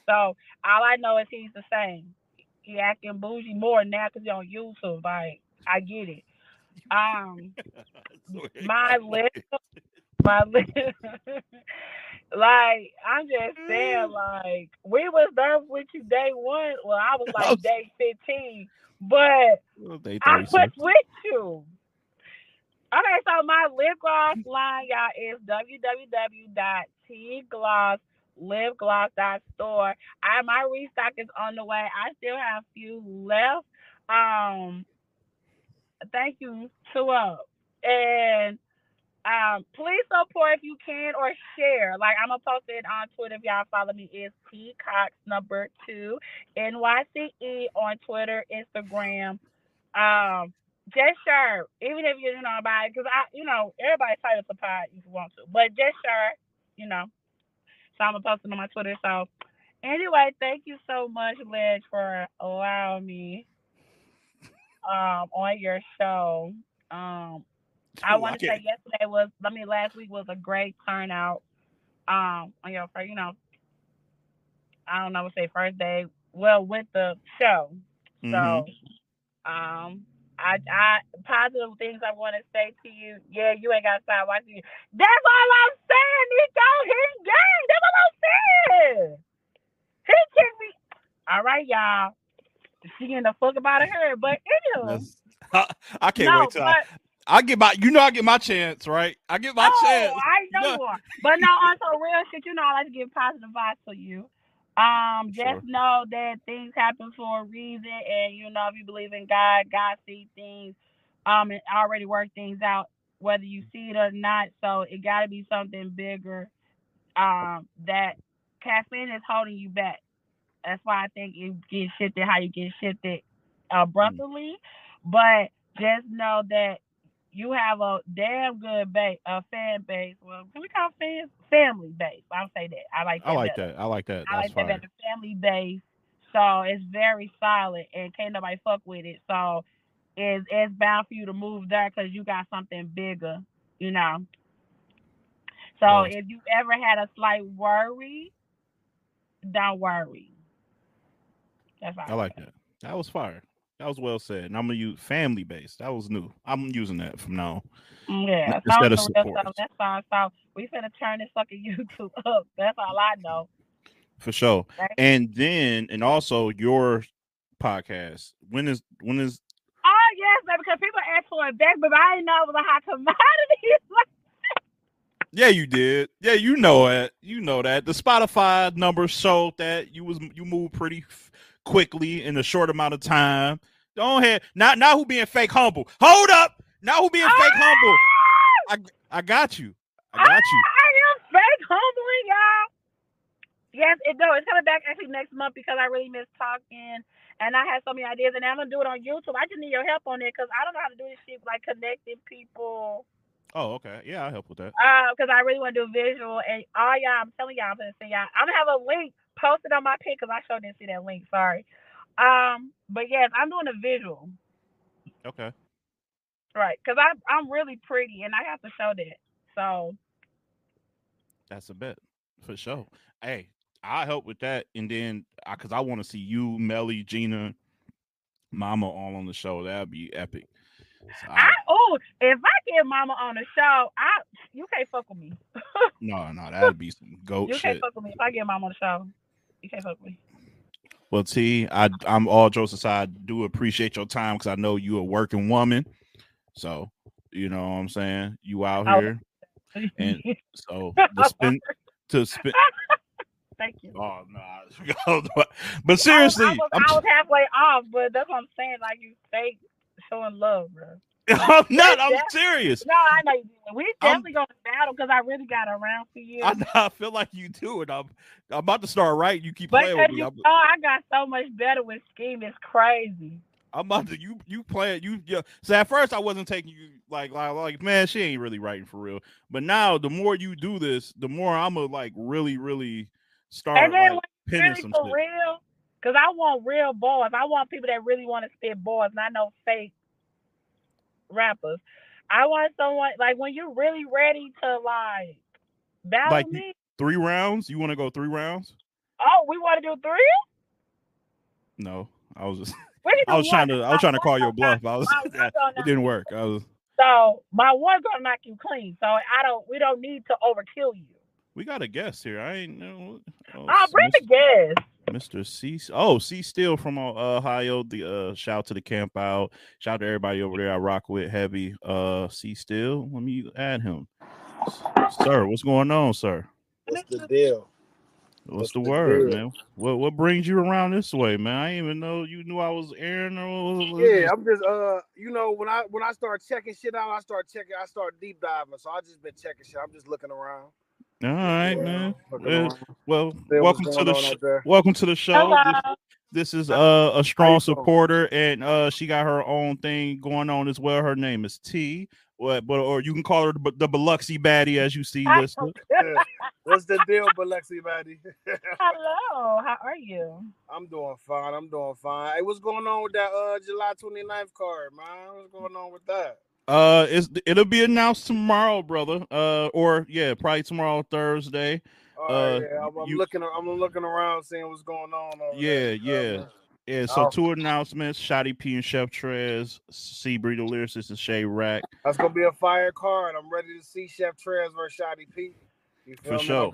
So all I know is he's the same. He acting bougie more now because he on YouTube. Like I get it. Um, (laughs) my list, my list. (laughs) like I'm just saying, like we was there with you day one. Well, I was (laughs) like day fifteen, but They I 36. was with you. Okay, so my lip gloss line, y'all, is www.tglosslipgloss.store. I my restock is on the way. I still have a few left. Um, thank you to up and um, please support if you can or share. Like I'm gonna post it on Twitter if y'all follow me. Is T Cox number two NYCE on Twitter, Instagram. Um, just share, even if you don't know about it, because I, you know, everybody title the pod if you want to, but just share, you know. So I'm gonna post it on my Twitter. So anyway, thank you so much, Ledge, for allowing me um on your show. Um, I want to say yesterday was, I mean, last week was a great turnout. Um, on your first, you know, I don't know, what to say first day. Well, with the show. So, um, I, I positive things I want to say to you. Yeah, you ain't got to stop watching you. That's all I'm saying, Nico. He's gang. That's all I'm saying. He kicked me. All right, y'all. She getting the fuck about her, but anyway. I, (laughs) I can't no, wait till but, I, I get my. You know, I get my chance, right? I get my oh, chance. I know. No. But no, also real shit. You know, I like to give positive vibes to you. Um, just Sure. know that things happen for a reason, and you know if you believe in God, God sees things, um, and already work things out, whether you see it or not. So it got to be something bigger, um, that caffeine is holding you back. That's why I think it gets shifted how you get shifted abruptly, but just know that you have a damn good base, a fan base. Well, can we call fans family base? I'll say that. I like that. I like better. that. I like that. I That's like that fine. better. Family base. So it's very solid and can't nobody fuck with it. So it's it's bound for you to move there because you got something bigger, you know. So Yes. if you ever had a slight worry, don't worry. That's all. I like that. That was fire. That was well said. And I'm gonna use family based. That was new. I'm using that from now. on. Yeah, Instead of support. stuff, That's all. So we finna turn this fucking (laughs) YouTube up. That's all I know. For sure. Right. And then and also your podcast. When is when is Oh yes, baby, because people ask for it back, but I didn't know it was a hot commodity. (laughs) Yeah, you did. Yeah, you know it. You know that. The Spotify numbers showed that you was you moved pretty quickly in a short amount of time. Don't have Now now who being fake humble? Hold up. Now who being fake humble? I I got you. I got you. (laughs) I am fake humbling, y'all. Yes, it no, it's coming back actually next month because I really miss talking and I had so many ideas and I'm gonna do it on YouTube. I just need your help on it because I don't know how to do this shit like connecting people. Oh, okay. Yeah, I'll help with that. Uh, because I really want to do visual and all y'all. I'm telling y'all, I'm gonna send y'all. I'm gonna have a link posted on my pic because I sure didn't see that link. Sorry. Um, but yes, I'm doing a visual, Okay. right? Because I I'm really pretty and I have to show that. So That's a bet for sure. Hey, I'll help with that, and then because I, want to see you, Melly, Gina, Mama all on the show. That'd be epic. So I- I oh, if I get Mama on the show, I you can't fuck with me. no, no, (laughs) that'd be some goat You shit. can't fuck with me if I get Mama on the show. You can't fuck with me. Well, T, I I'm all jokes aside. I do appreciate your time because I know you a working woman. So you know what I'm saying. You out here, And- (laughs) so (laughs) to spend to spend. (laughs) Thank you. Oh no, but seriously, I was, I was, I was halfway off, but that's what I'm saying. Like you fake showing love, bro. (laughs) I'm not. I'm serious. No, I know you did. We I'm- definitely gonna battle because I really got around for you. I, I feel like you do, and I'm I'm about to start writing. You keep but playing with me. you I'm, I got so much better with scheme. It's crazy. I'm about to you you playing you yeah. So at first I wasn't taking you like like like man, she ain't really writing for real. But now the more you do this, the more I'm gonna like really really start And then like pinning really some for shit. real, because I want real boys. I want people that really want to spit boys, not no fake rappers. I want someone like when you're really ready to like battle Like me. Three rounds? You want to go three rounds? Oh, we want to do three. No, I was just (laughs) I was trying to I was trying to call your bluff. I was knock- my one (laughs) gonna it didn't work. I was So my one gonna knock you clean. So I don't. We don't need to overkill you. we got a guest here. I ain't know. Oh, Oh, bring the guest. Mr. C. Oh, C. Still from uh, Ohio. The uh, shout out to the camp out. Shout out to everybody over there. I rock with heavy. Uh, C. Still. Let me add him. Sir, what's going on, sir? What's the deal? What's, What's the, the word, deal? man? What what brings you around this way, man? I didn't even know you knew I was Aaron or Yeah, I'm just uh, you know, when I when I start checking shit out, I start checking, I start deep diving. So I just been checking shit. I'm just looking around. All right, man. looking Well, around, well, seeing welcome to the on sh- welcome to the show. Hello. This, this is uh, a strong supporter, and uh, she got her own thing going on as well. Her name is T. What, but or you can call her the, the Biloxi baddie, as you see listed. (laughs) What's the deal, Alexi, buddy? (laughs) Hello. How are you? I'm doing fine. I'm doing fine. Hey, what's going on with that uh July 29th card, man? What's going on with that? Uh, it's it'll be announced tomorrow, brother. Uh, or yeah, probably tomorrow, Thursday. Uh, yeah, I'm, I'm you- looking. I'm looking around, seeing what's going on. Yeah, there. yeah. Yeah, so two announcements: Shotty P and Chef Trez, C Breeder lyricist and Shay Rack. That's gonna be a fire card. I'm ready to see Chef Trez versus Shotty P. You feel For me? sure.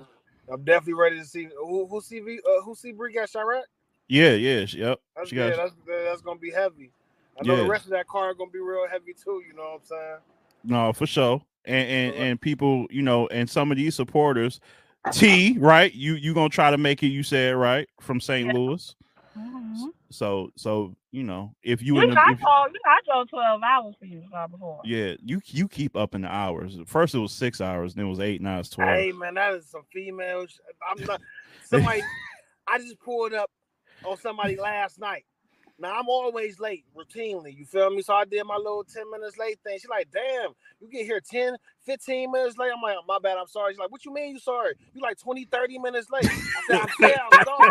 I'm, definitely ready to see who who CV uh, who C got Chirac. Yeah, yeah, yep. That's She yeah, got that's that's gonna be heavy. I know Yeah. the rest of that car gonna be real heavy too. You know what I'm saying? no for sure. And and and people, you know, and some of these supporters, T, right? You you gonna try to make it? You said right from St. Yeah. Louis. Mhm. So so you know if you You in the, I if- drove, you know, I drove 12 hours for you before. yeah you you keep up in the hours. First it was six hours, then it was eight, now it's twelve. Hey man, that is some females. I'm not (laughs) somebody. I just pulled up on somebody last night. Now I'm always late routinely. You feel me? So I did my little 10 minutes late thing. She's like, damn, you get here 10, 15 minutes late. I'm like, my bad, I'm sorry. She's like, what you mean you sorry? You like 20, 30 minutes late. I said, I'm saying I'm sorry.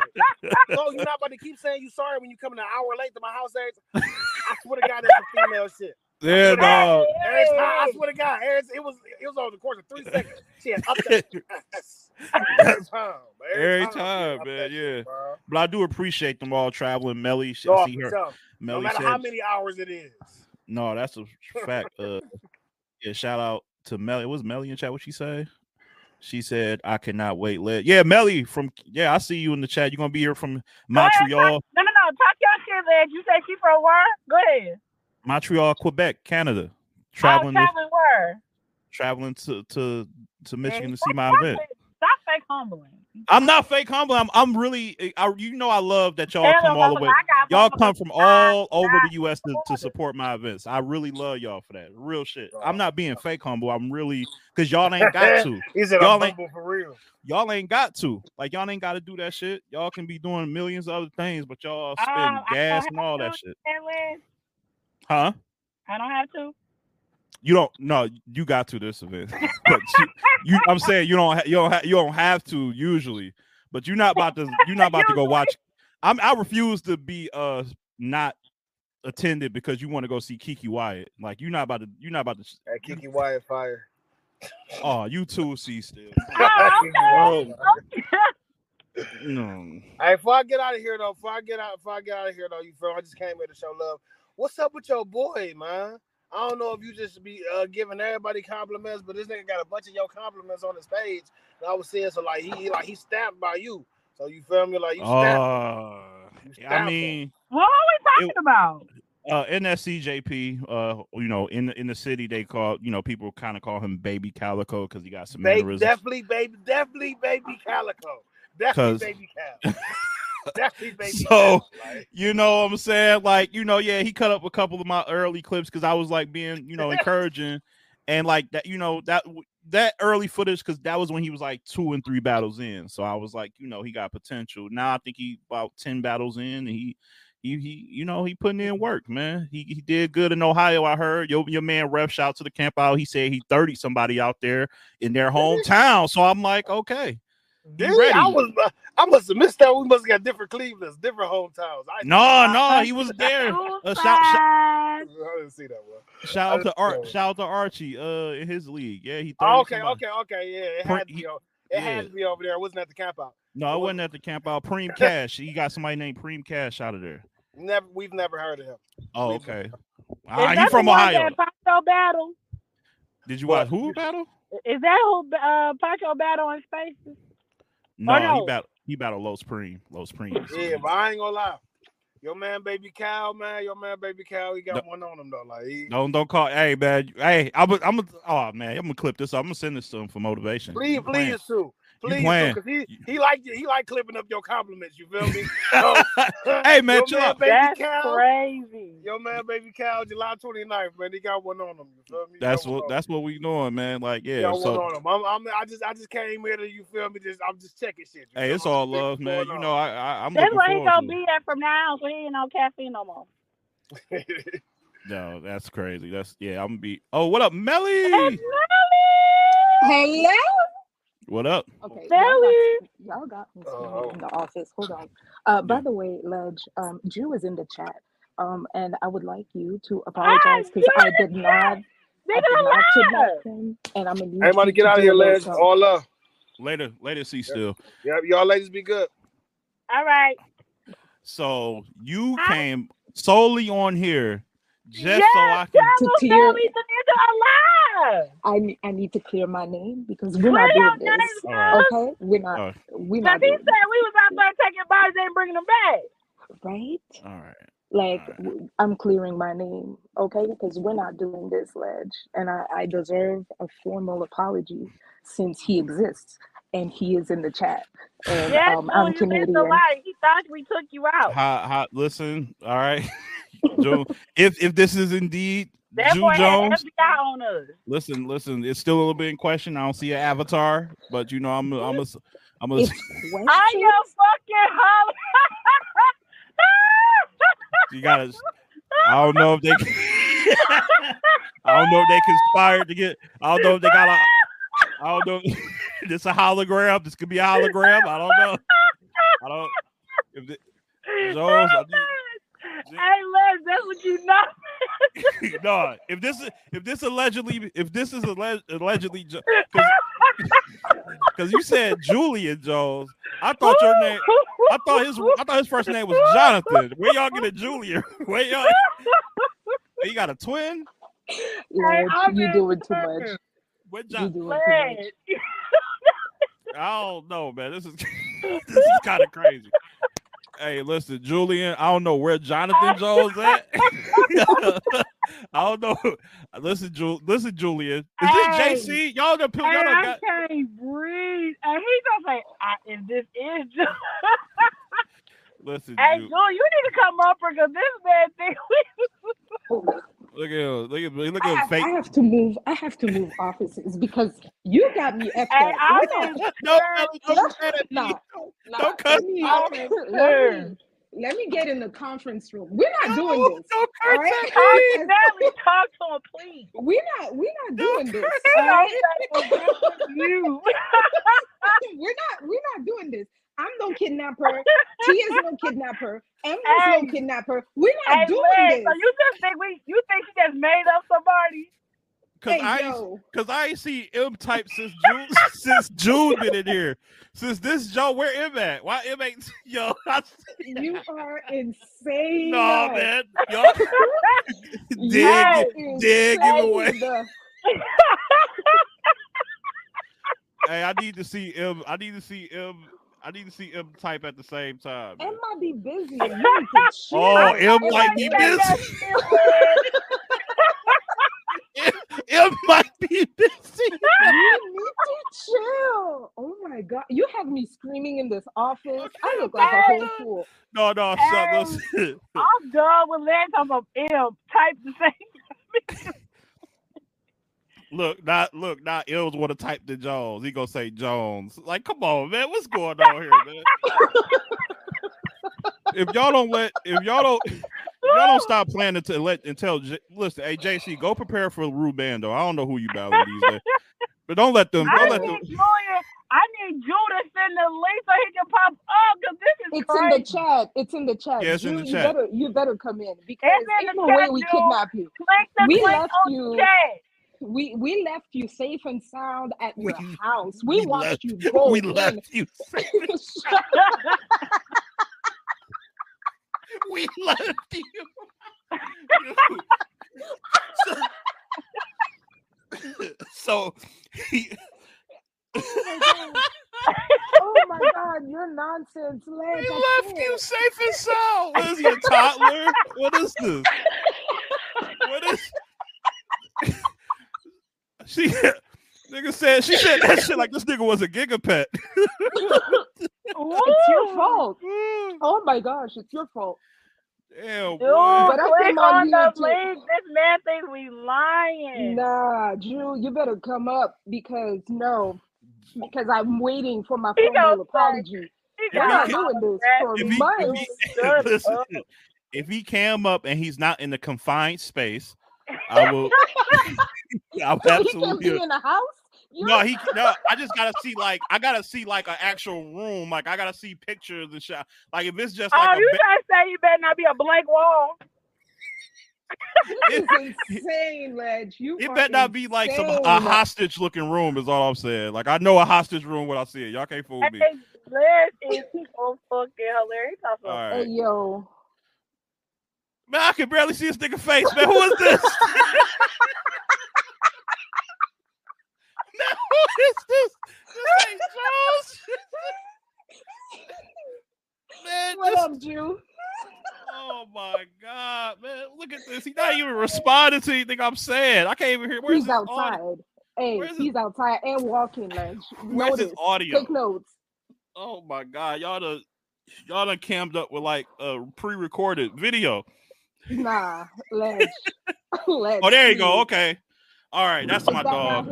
no, you're not about to keep saying you sorry when you come an hour late to my house. I swear to God, that's some female shit. Yeah, dog. Every time, I swear to God, every- it was it was over the course of three seconds. She had up that (laughs) every time, Every she time, had man, yeah. shit. But I do appreciate them all traveling. Melly, she, No, see for her. sure. No matter said, how many hours it is. No, that's a (laughs) fact. Uh, yeah, shout out to Melly. Was Melly in chat? What she say? She said, "I cannot wait." Let yeah, Melly from yeah. I see you in the chat. You're gonna be here from Go ahead, Montreal, talk- No, no, no. Talk your shit, Led. You said she from where? Go ahead. Montreal, Quebec, Canada. Traveling, Traveling, oh, traveling where? traveling to to to Michigan Man, to see my stop event. fake- Stop fake humbling. I'm not fake humble. I'm I'm really. I, you know, I love that y'all Tell come all the way. Y'all come from outside. all over the U.S. to, to support my events. I really love y'all for that. Real shit. Oh, I'm not being fake humble. I'm really because y'all ain't got (laughs) to. He said, Y'all ain't- humble for real. Y'all ain't got to. Like y'all ain't got to do that shit. Y'all can be doing millions of other things, but y'all spend Um, gas and all that shit. Hey, Led, Huh? I don't have to. You don't. No, you got to this event. (laughs) but you, you, I'm saying you don't. Ha- you don't. Ha- you don't have to usually. But you're not about to. You're not about to go watch. I'm. I refuse to be uh not attended because you want to go see KeKe Wyatt. Like you're not about to. You're not about to. That KeKe Wyatt fire. (laughs) Oh, you too. See still. (laughs) Oh, okay. No. Hey, before I get out of here though, before I get out, before I get out of here though, you feel I just came here to show love. What's up with your boy, man? I don't know if you just be uh, giving everybody compliments, but this nigga got a bunch of your compliments on his page. And I was seeing so like he, he like he stamped by you. So you feel me? Like you stamped. Uh, You I stamped him. mean, What are we talking about? uh NSCJP, uh, you know, in the in the city they call, you know, people kind of call him Baby Calico because he got some Baby, mannerisms. definitely, baby, definitely, baby Calico. Definitely, 'Cause- baby Cal. (laughs) (laughs) So. You know what I'm saying? Like, you know, yeah, he cut up a couple of my early clips because I was like being, you know, encouraging and like that, you know, that that early footage because that was when he was like two and three battles in. So I was like, you know, he got potential. Now I think he about 10 battles in and he he he you know he putting in work, man. He he did good in Ohio. I heard your your man Ref shout to the camp out. He said he 30 somebody out there in their hometown. So I'm like, okay. Ready. I was, I must have missed that. We must have got different Clevelands, different hometowns. I, No, no, he was there. Two Uh, shout, shout. I didn't see that one. Shout out to Ar- Understood. shout out to Archie, uh, in his league. Yeah, he. 30 Oh, okay, somebody. okay, okay. Yeah, it Pre- had to be. o- It yeah. had to be over there. It wasn't at the camp out. No, it wasn't at the camp out. Preem (laughs) Cash. He got somebody named Preem Cash out of there. Never, we've never heard of him. Oh, We've- okay. Is Ah, he from Ohio. that Pancho battle? Did you What? watch who battle? Is that who uh, Pancho battle in Spaces? No, no. he battled. He battled Low Preem. Low Preem. Yeah, but I ain't gonna lie. Your man, baby cow, man. Your man, baby cow. He got one on him though. Like, he, Don't don't call. Hey man. Hey, I'm. A, I'm. A, oh man, I'm gonna clip this. up. I'm gonna send this to him for motivation. please, please, Sue. Please, because he he like he like clipping up your compliments. You feel me? (laughs) So, (laughs) hey man, your man, baby That's Cal. crazy. Your man, baby Cal, July 29th, man. He got one on him. You feel me? He That's got one what. on That's what we doing, man. Like yeah. got one So on him. I'm, I'm, I just, I just came here to you feel me. Just, I'm just checking shit. hey, feel it's all love, man. You know, I, I I'm That's looking why he forward gonna to. be it. there from now on, so he ain't on caffeine no more. (laughs) No, that's crazy. That's yeah. I'm gonna be. Oh, what up, Melly? Hey, Hello. What up? Okay, Belly. y'all got, y'all got me Oh. in the office. Hold on. Uh, by the way, Ledge, um, Jew is in the chat. Um, and I would like you to apologize because Jew I did not, I did not alive. kidnap him, and I'm gonna need Everybody you get to out of do here, a little lads. something. All love. Later, later. See still. Yeah, y'all ladies be good. All right. So you I- came solely on here just so Yes, I can. To them clear- tell to alive. I ne- I need to clear my name because we're Clear not doing this. Alright. girl. Okay, we're not. Alright. We're Because not he said this, we was out there taking bodies and bringing them back. right? All right. Like Alright. w- I'm clearing my name, okay? Because we're not doing this, Ledge, and I, I deserve a formal apology since he exists and he is in the chat, and Yes, um, Jewel, I'm you missed Canadian. a lot. He thought we took you out. Hot, hot. Listen. All right. (laughs) Joe, if if this is indeed That Jew Jones, on us. listen, listen. It's still a little bit in question. I don't see an avatar, but you know, I'm, a, I'm a, I'm a. If (laughs) I questions, fucking holler. You gotta. I don't know if they. (laughs) I don't know if they conspired to get. I don't know if they got a. I don't know. (laughs) this a hologram. This could be a hologram. I don't know. I don't. If the, Jones, I oh, hey, Les, that's what you know. (laughs) no, if this is if this allegedly if this is alleged, allegedly because (laughs) you said Julian Jones, I thought your name. I thought his I thought his first name was Jonathan. Where y'all get a Julian? (laughs) Where y'all? You got a twin? Ledge, I'm you in doing too much. What You John? doing too much. Les. I don't know, man. This is this is kind of crazy. Hey, listen, Julian. I don't know where Jonathan (laughs) Jones at. (laughs) I don't know. Listen, Ju- listen, Julian. Is Hey. this JC? Y'all done, y'all Hey, done I got. can't breathe. And he gonna say, I, "If this is (laughs) Jewel, Listen, hey Ju- Jewel, you need to come up because this man think we." Look at him. Look at look at him have, I have to move. I have to move offices because you got me effed Hey, up. I We're not- No, no, don't say that. Nah, nah, Don't cuss let me, me let me let me get in the conference room. We're not doing this. Don't All curse right? Talk, me. exactly. Talk to him, please. We're not we're not Don't doing this. curse All I right? don't say (laughs) for you. we're not we're not doing this. I'm no kidnapper. T is (laughs) no kidnapper. M is Hey. no kidnapper. We're hey, not doing Liz, this. so you just think we? You think she just made up somebody? Cause hey, I yo, Cause I ain't see M type since June (laughs) since June been in here. Since this Joe, where M at? Why M ain't (laughs) yo? I you are insane. no man, yo, You dig dig it away. Hey, I need to see M. I need to see M. I need to see M type at the same time. man. M might be busy. You need to chill. Oh, M might (laughs) be busy. shit, M might be busy. you need to chill. Oh my god, you have me screaming in this office. I look like a whole fool. No, no, Hey. son. I'm done with letting talking about M type the same. (laughs) Look, not look, not Ills want to type the Jones. He gonna say Jones. Like, come on, man, what's going on here, man? (laughs) if y'all don't let, if y'all don't, if (laughs) y'all don't stop planning to let and tell. J- listen, hey JC, go prepare for Rubando. I don't know who you battling these days, but don't let them. I Don't let need them. Julian. I need Drew to send the link so he can pop up because this is It's crazy. in the chat. It's in the chat. Yeah, it's in you, the you chat. better you better come in because in the ain't no chat, way we Jules. kidnap you. Click the We left you- chat. We we left you safe and sound at your We- house. We, we watched left- you go we in. left you. Safe. (laughs) We left you. (laughs) so he, (laughs) oh, oh my god, you're nonsense, Lance. he I left you safe and sound. What is a toddler? What is this? What is? She, nigga said she said that shit like this nigga was a gigapet. It's your fault. Oh my gosh, it's your fault. Damn, Dude. But I click came on on the to- link. This man thinks we lying. Nah, Drew, you better come up because no, because I'm waiting for my He formal apology. He We're not doing this for if he, months. if he (laughs) listen, if he came up and he's not in the confined space, I will. (laughs) I will he can absolutely. be in the house. You No, he no. I just gotta see like I gotta see like an actual room. Like I gotta see pictures and shit. Like if it's just Oh, like you a, trying to say you better not be a blank wall? this is insane, Ledge. You it better not be like some a hostage looking room. Is all I'm saying. Like I know a hostage room when I see it. Y'all can't fool me. Hey, Les is so fucking hilarious. He talks so All Hey yo, Man, I can barely see his nigga face, man. Who is this? (laughs) (laughs) man, who is this? This ain't Jones. man, what this, up, Jew? oh my god, man. Look at this. He's not even responding to anything I'm saying. I can't even hear where's He's his audio? outside. Hey, Where's his- he's outside and walking, Ledge. Where's Notice. his audio? Take notes. Oh my god, y'all done y'all done cammed up with like a pre-recorded video. Nah, Ledge. Ledge. (laughs) Oh, there you go. Okay. All right, that's Is my that dog.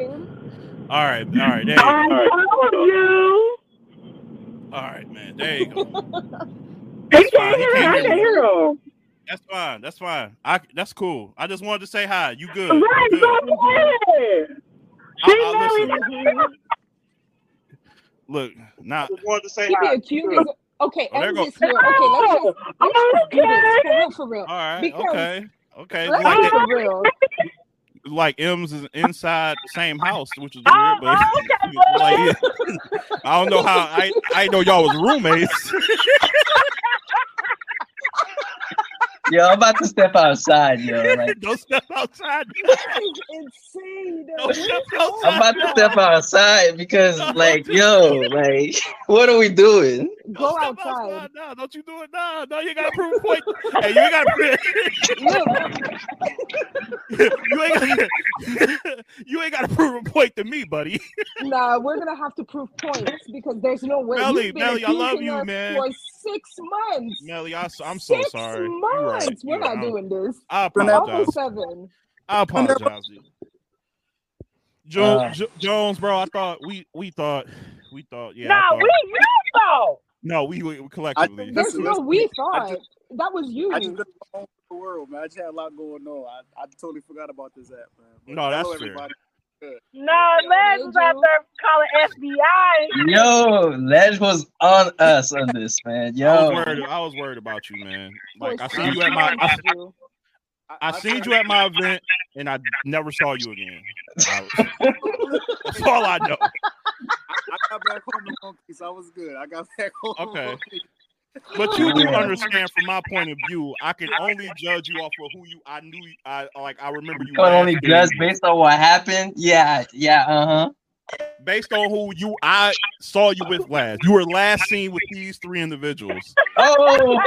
All right, all right, there you go. I told you. All right, man. There you go. That's fine. can't He hear. can't I hear can me. hear him. That's fine. That's fine. I that's cool. I just wanted to say hi. You good? Right, You good. go ahead. I- She I- married listen, look, now just wanted to say He hi. accused. Okay, Oh, end this here. Okay, let's just, let's just do this for real, for real. all right, Because- okay, okay. Let's Like be for real. like M's is inside the same house, which is Oh, weird, but (laughs) like, I don't know how I I know y'all was roommates. (laughs) Yo, I'm about to step outside, yo. (laughs) Like, don't step outside. (laughs) Insane. Don't step I'm about to step outside because, like, yo, like, (laughs) what are we doing? Go Don't outside. No, don't you do it. No, no, you gotta prove a point. hey, you gotta prove. you ain't gotta, you ain't gotta prove a point to me, buddy. nah, we're gonna have to prove points because there's no way. Melly, You've been Melly, I love you, us man. For six months. Melly, I, am so six sorry. You months. Right. We're You not right. doing this. I apologize. Seven. I apologize. to you. Jo- Uh. Jo- Jones, bro, I thought we we thought we thought yeah. I No, thought, we you though. no, we, we collectively. I- There's Listen, no listen, we thought. just- that was you. I just been all over the world, man. I just had a lot going on. I, I totally forgot about this app, man. But No, that's hello, fair. everybody. No, Les was out there calling FBI. Yo, Ledge was on us on this, man. I was Yo, worried. I was worried about you, man. Like I For seen you at my, I, months, I seen you at my event, and I never saw you again. (laughs) That's all I know. I, I got back home in one. I was good. I got back home. Okay. One piece. But you do understand, from my point of view, I can only judge you off of who you. I knew. I like. I remember you. you can only judge based on what happened. Yeah, yeah, uh huh. based on who you. I saw you with last. You were last seen with these three individuals. Oh,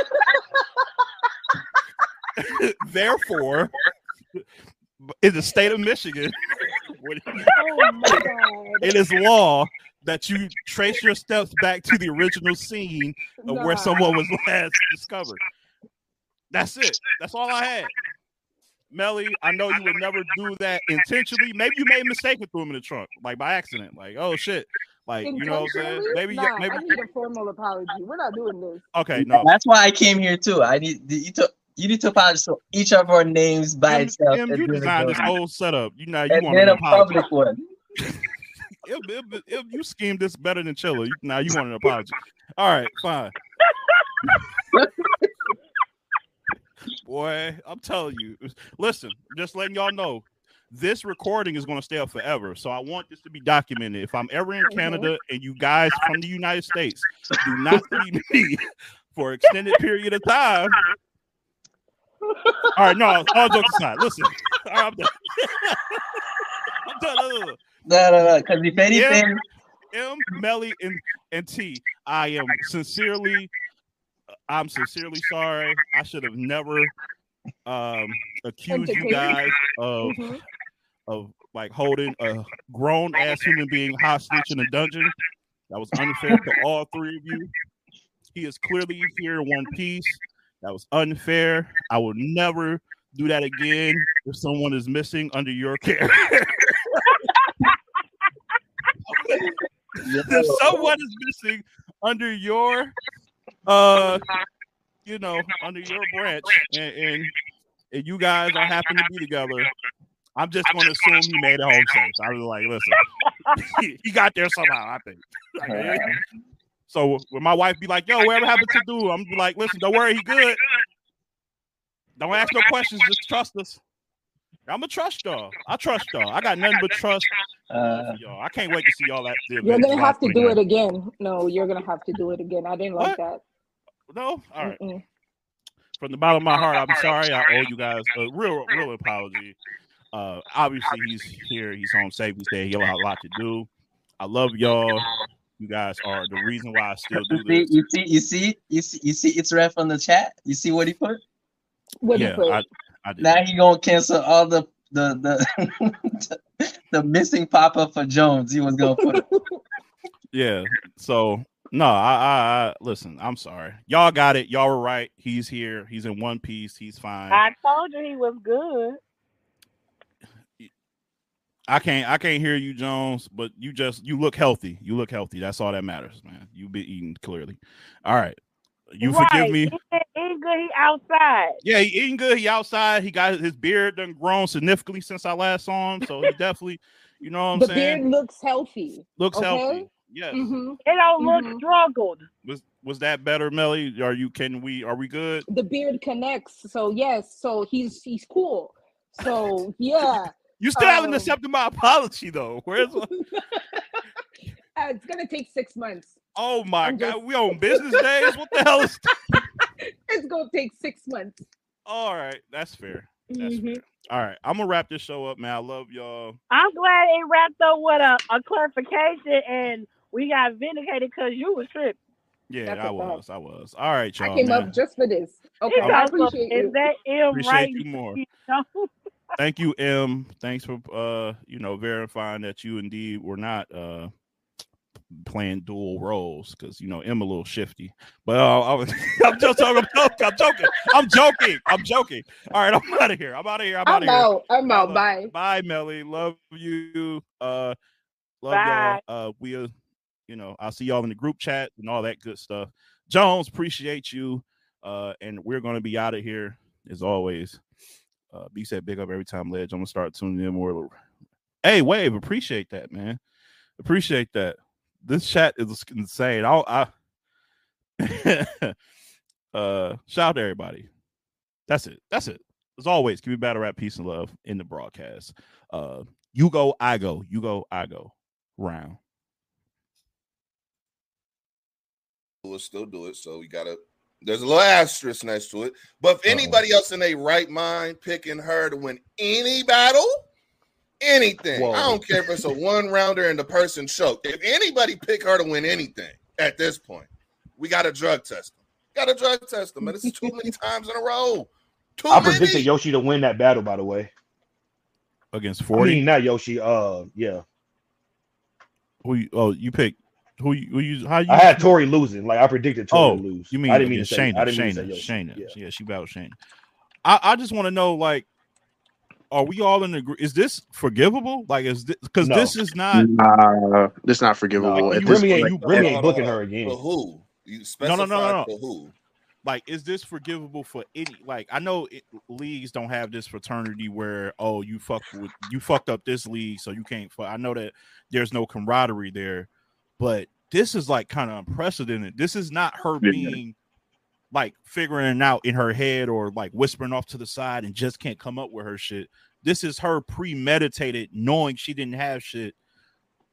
(laughs) Therefore, in the state of Michigan, (laughs) Oh my god. it is law that you trace your steps back to the original scene of where someone was last discovered. That's it. That's all I had. Melly, I know you would never do that intentionally. Maybe you made a mistake and threw him in the trunk, like by accident. Like, oh shit. Like, you know what I'm saying? Intentionally? Maybe, nah, maybe. I need a formal apology. We're not doing this. Okay, no. that's why I came here too. I need you to you need to apologize for each of our names by Em, itself, Em, and, you designed this whole setup. You know, you and want then an a public one. (laughs) If, if, if you schemed this better than Chilla, now you want an apology. All right, fine. Boy, I'm telling you. Listen, just letting y'all know, this recording is going to stay up forever. So I want this to be documented. If I'm ever in Canada mm-hmm. and you guys from the United States do not see me for an extended period of time. All right, no, all jokes aside. Listen, all right, I'm done. (laughs) I'm done. No, no, no. Because if anything, M, Melly, and, and T, I am sincerely, I'm sincerely sorry. I should have never um accused you guys of Mhm. of like holding a grown ass human being hostage in a dungeon. That was unfair to all three of you. He is clearly here in one piece. That was unfair. I will never do that again if someone is missing under your care. (laughs) (laughs) if someone is missing under your uh you know under your branch and, and and you guys are happen to be together i'm just going to assume he made it home safe. I was like listen he, he got there somehow i think. (laughs) Like, so when my wife be like yo whatever happened to do i'm like listen don't worry he good. Don't ask no questions just trust us i'm gonna trust y'all i trust y'all i got nothing but trust Uh, y'all. I can't wait to see y'all at the You're gonna have to do 29th. it again. No, you're gonna have to do it again. I didn't like that. No, all right. Mm-mm. From the bottom of my heart, I'm sorry. I owe you guys a real, real apology. Uh, obviously, he's here. He's home safe. He's said he'll have a lot to do. I love y'all. You guys are the reason why I still do (laughs) you this. you see, you see, you see, you see, it's ref on the chat. You see what he put? What do you Yeah, put? I, I did. Now he gonna cancel all the the the (laughs) the missing pop up for Jones. He was gonna put. (laughs) Yeah. So no, I, I, I listen. I'm sorry. Y'all got it. Y'all were right. He's here. He's in one piece. He's fine. I told you he was good. I can't I can't hear you, Jones, but you just you look healthy. You look healthy. That's all that matters, man. You be eating clearly. All right. You right. forgive me. He ain't good. He outside. Yeah, he eating good. He outside. He got his beard done grown significantly since I last saw him. So he (laughs) definitely, you know what I'm the saying? beard looks healthy. Looks okay. healthy. Yes. hmm It don't look Mhm. struggled. Was was that better, Melly? Are you can we are we good? The beard connects. So yes. So he's he's cool. So (laughs) yeah. You still haven't Um, accepted my apology though. Where's (laughs) Uh, it's gonna take six months. oh my I'm god, just- we on business days? What the hell is (laughs) It's gonna take six months. all right? That's fair. That's Mhm. fair. All right, I'm gonna wrap this show up, man. I love y'all. I'm glad it wrapped up with a, a clarification and we got vindicated because you was tripped. Yeah, That's I a fact. was. I was. All right, y'all. I came man. up just for this. Okay, He I goes, appreciate Is you. that M Appreciate right? you more. (laughs) Thank you, M. Thanks for uh, you know, verifying that you indeed were not uh playing dual roles because you know M a little shifty. But uh, I was, (laughs) I'm just talking. I'm joking. I'm joking. I'm joking. I'm joking. All right, I'm out of here. I'm out of here. I'm, out I'm of here. out. I'm out. Bye. Bye. Bye, Melly. Love you. Uh, love Bye. y'all. Uh, we, uh, you know, I'll see y'all in the group chat and all that good stuff. Jones, appreciate you. Uh, and we're gonna be out of here as always. Uh, B said big up every time, Ledge. I'm gonna start tuning in more. Hey, Wave, appreciate that, man. Appreciate that. This chat is insane. I'll, I, (laughs) uh, shout out to everybody. That's it. That's it. As always, give me battle rap, peace and love in the broadcast. Uh, you go, I go. You go, I go. Round. We'll still do it. So we gotta. There's a little asterisk next to it. But if Uh-oh. anybody else in a right mind picking her to win any battle, anything, Whoa. I don't care if it's a one rounder and the person choked. If anybody pick her to win anything at this point, we got to drug test them. Got to drug test them, and this is too many (laughs) times in a row. Too I many. predicted Yoshi to win that battle. By the way, Against I 40. mean not Yoshi. Uh, yeah, who you, oh, you picked who you, who you how you I had Tori losing. Like I predicted Tori Oh, lose. You mean I didn't mean to against say. Shayna? I didn't mean to Shayna, say Yoshi. Shayna. Yeah. Yeah. she battled Shayna. I, I just want to know, like, are we all in agree? Is this forgivable? Like, is this because No. this is not? Nah, this not forgivable. No, at you this Remy ain't you Hold Remy on, ain't booking her again. For who? You no, no, no, no. for who? like is this forgivable for any like i know it, leagues don't have this fraternity where oh you fuck with you fucked up this league so you can't fuck. i know that there's no camaraderie there but this is like kind of unprecedented this is not her Yeah. being like figuring it out in her head or like whispering off to the side and just can't come up with her shit this is her premeditated knowing she didn't have shit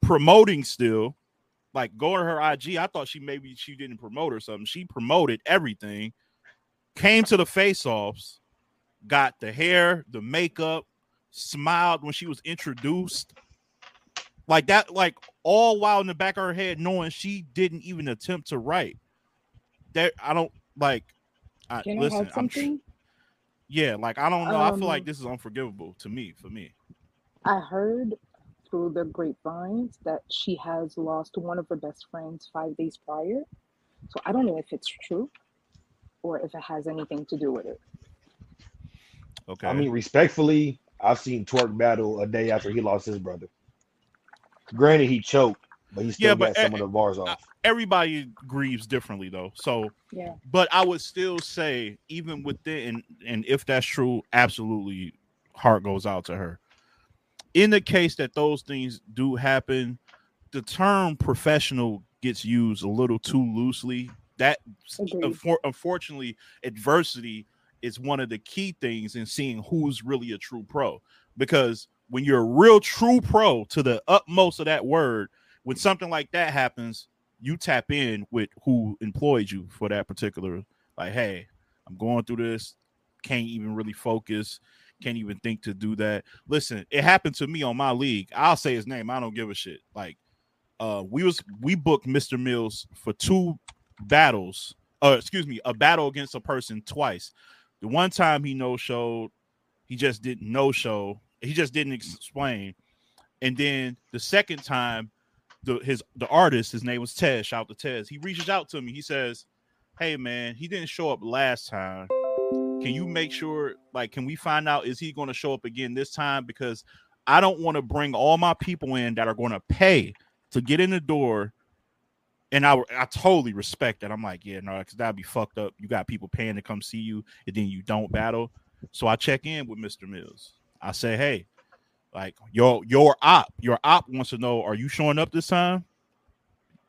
promoting still like go to her IG. I thought she maybe she didn't promote or something. She promoted everything, came to the face offs, got the hair, the makeup, smiled when she was introduced. Like that, like all while in the back of her head, knowing she didn't even attempt to write. That I don't like. I, Can listen, I have I'm something? yeah, like I don't know. I feel like Um, this is unforgivable to me. For me, I heard through the grapevines that she has lost one of her best friends five days prior. So I don't know if it's true or if it has anything to do with it. okay. I mean, respectfully, I've seen Twerk battle a day after he lost his brother. Granted, he choked, but he still Yeah, got but, some uh, of the bars off. everybody grieves differently though. So Yeah. but I would still say, even within, and, and if that's true, absolutely, heart goes out to her. In the case that those things do happen, the term professional gets used a little too loosely. That Agreed. unfor- unfortunately, adversity is one of the key things in seeing who's really a true pro because when you're a real true pro to the utmost of that word, when something like that happens, you tap in with who employed you for that particular. Like, hey, I'm going through this, can't even really focus, can't even think to do that. Listen, it happened to me on my league. I'll say his name. I don't give a shit. Like, uh, we was we booked Mr. Mills for two battles. Uh, excuse me, a battle against a person twice. The one time he no showed, he just didn't no show. He just didn't explain. And then the second time, the his the artist, his name was Tez. Shout out to Tez. He reaches out to me. He says, "Hey man, he didn't show up last time. Can you make sure? Like, can we find out is he going to show up again this time? Because I don't want to bring all my people in that are going to pay to get in the door." And I, I totally respect that. I'm like, yeah, no, because that'd be fucked up. You got people paying to come see you, and then you don't battle. So I check in with Mr. Mills. I say, hey, like your your op, your op wants to know, are you showing up this time?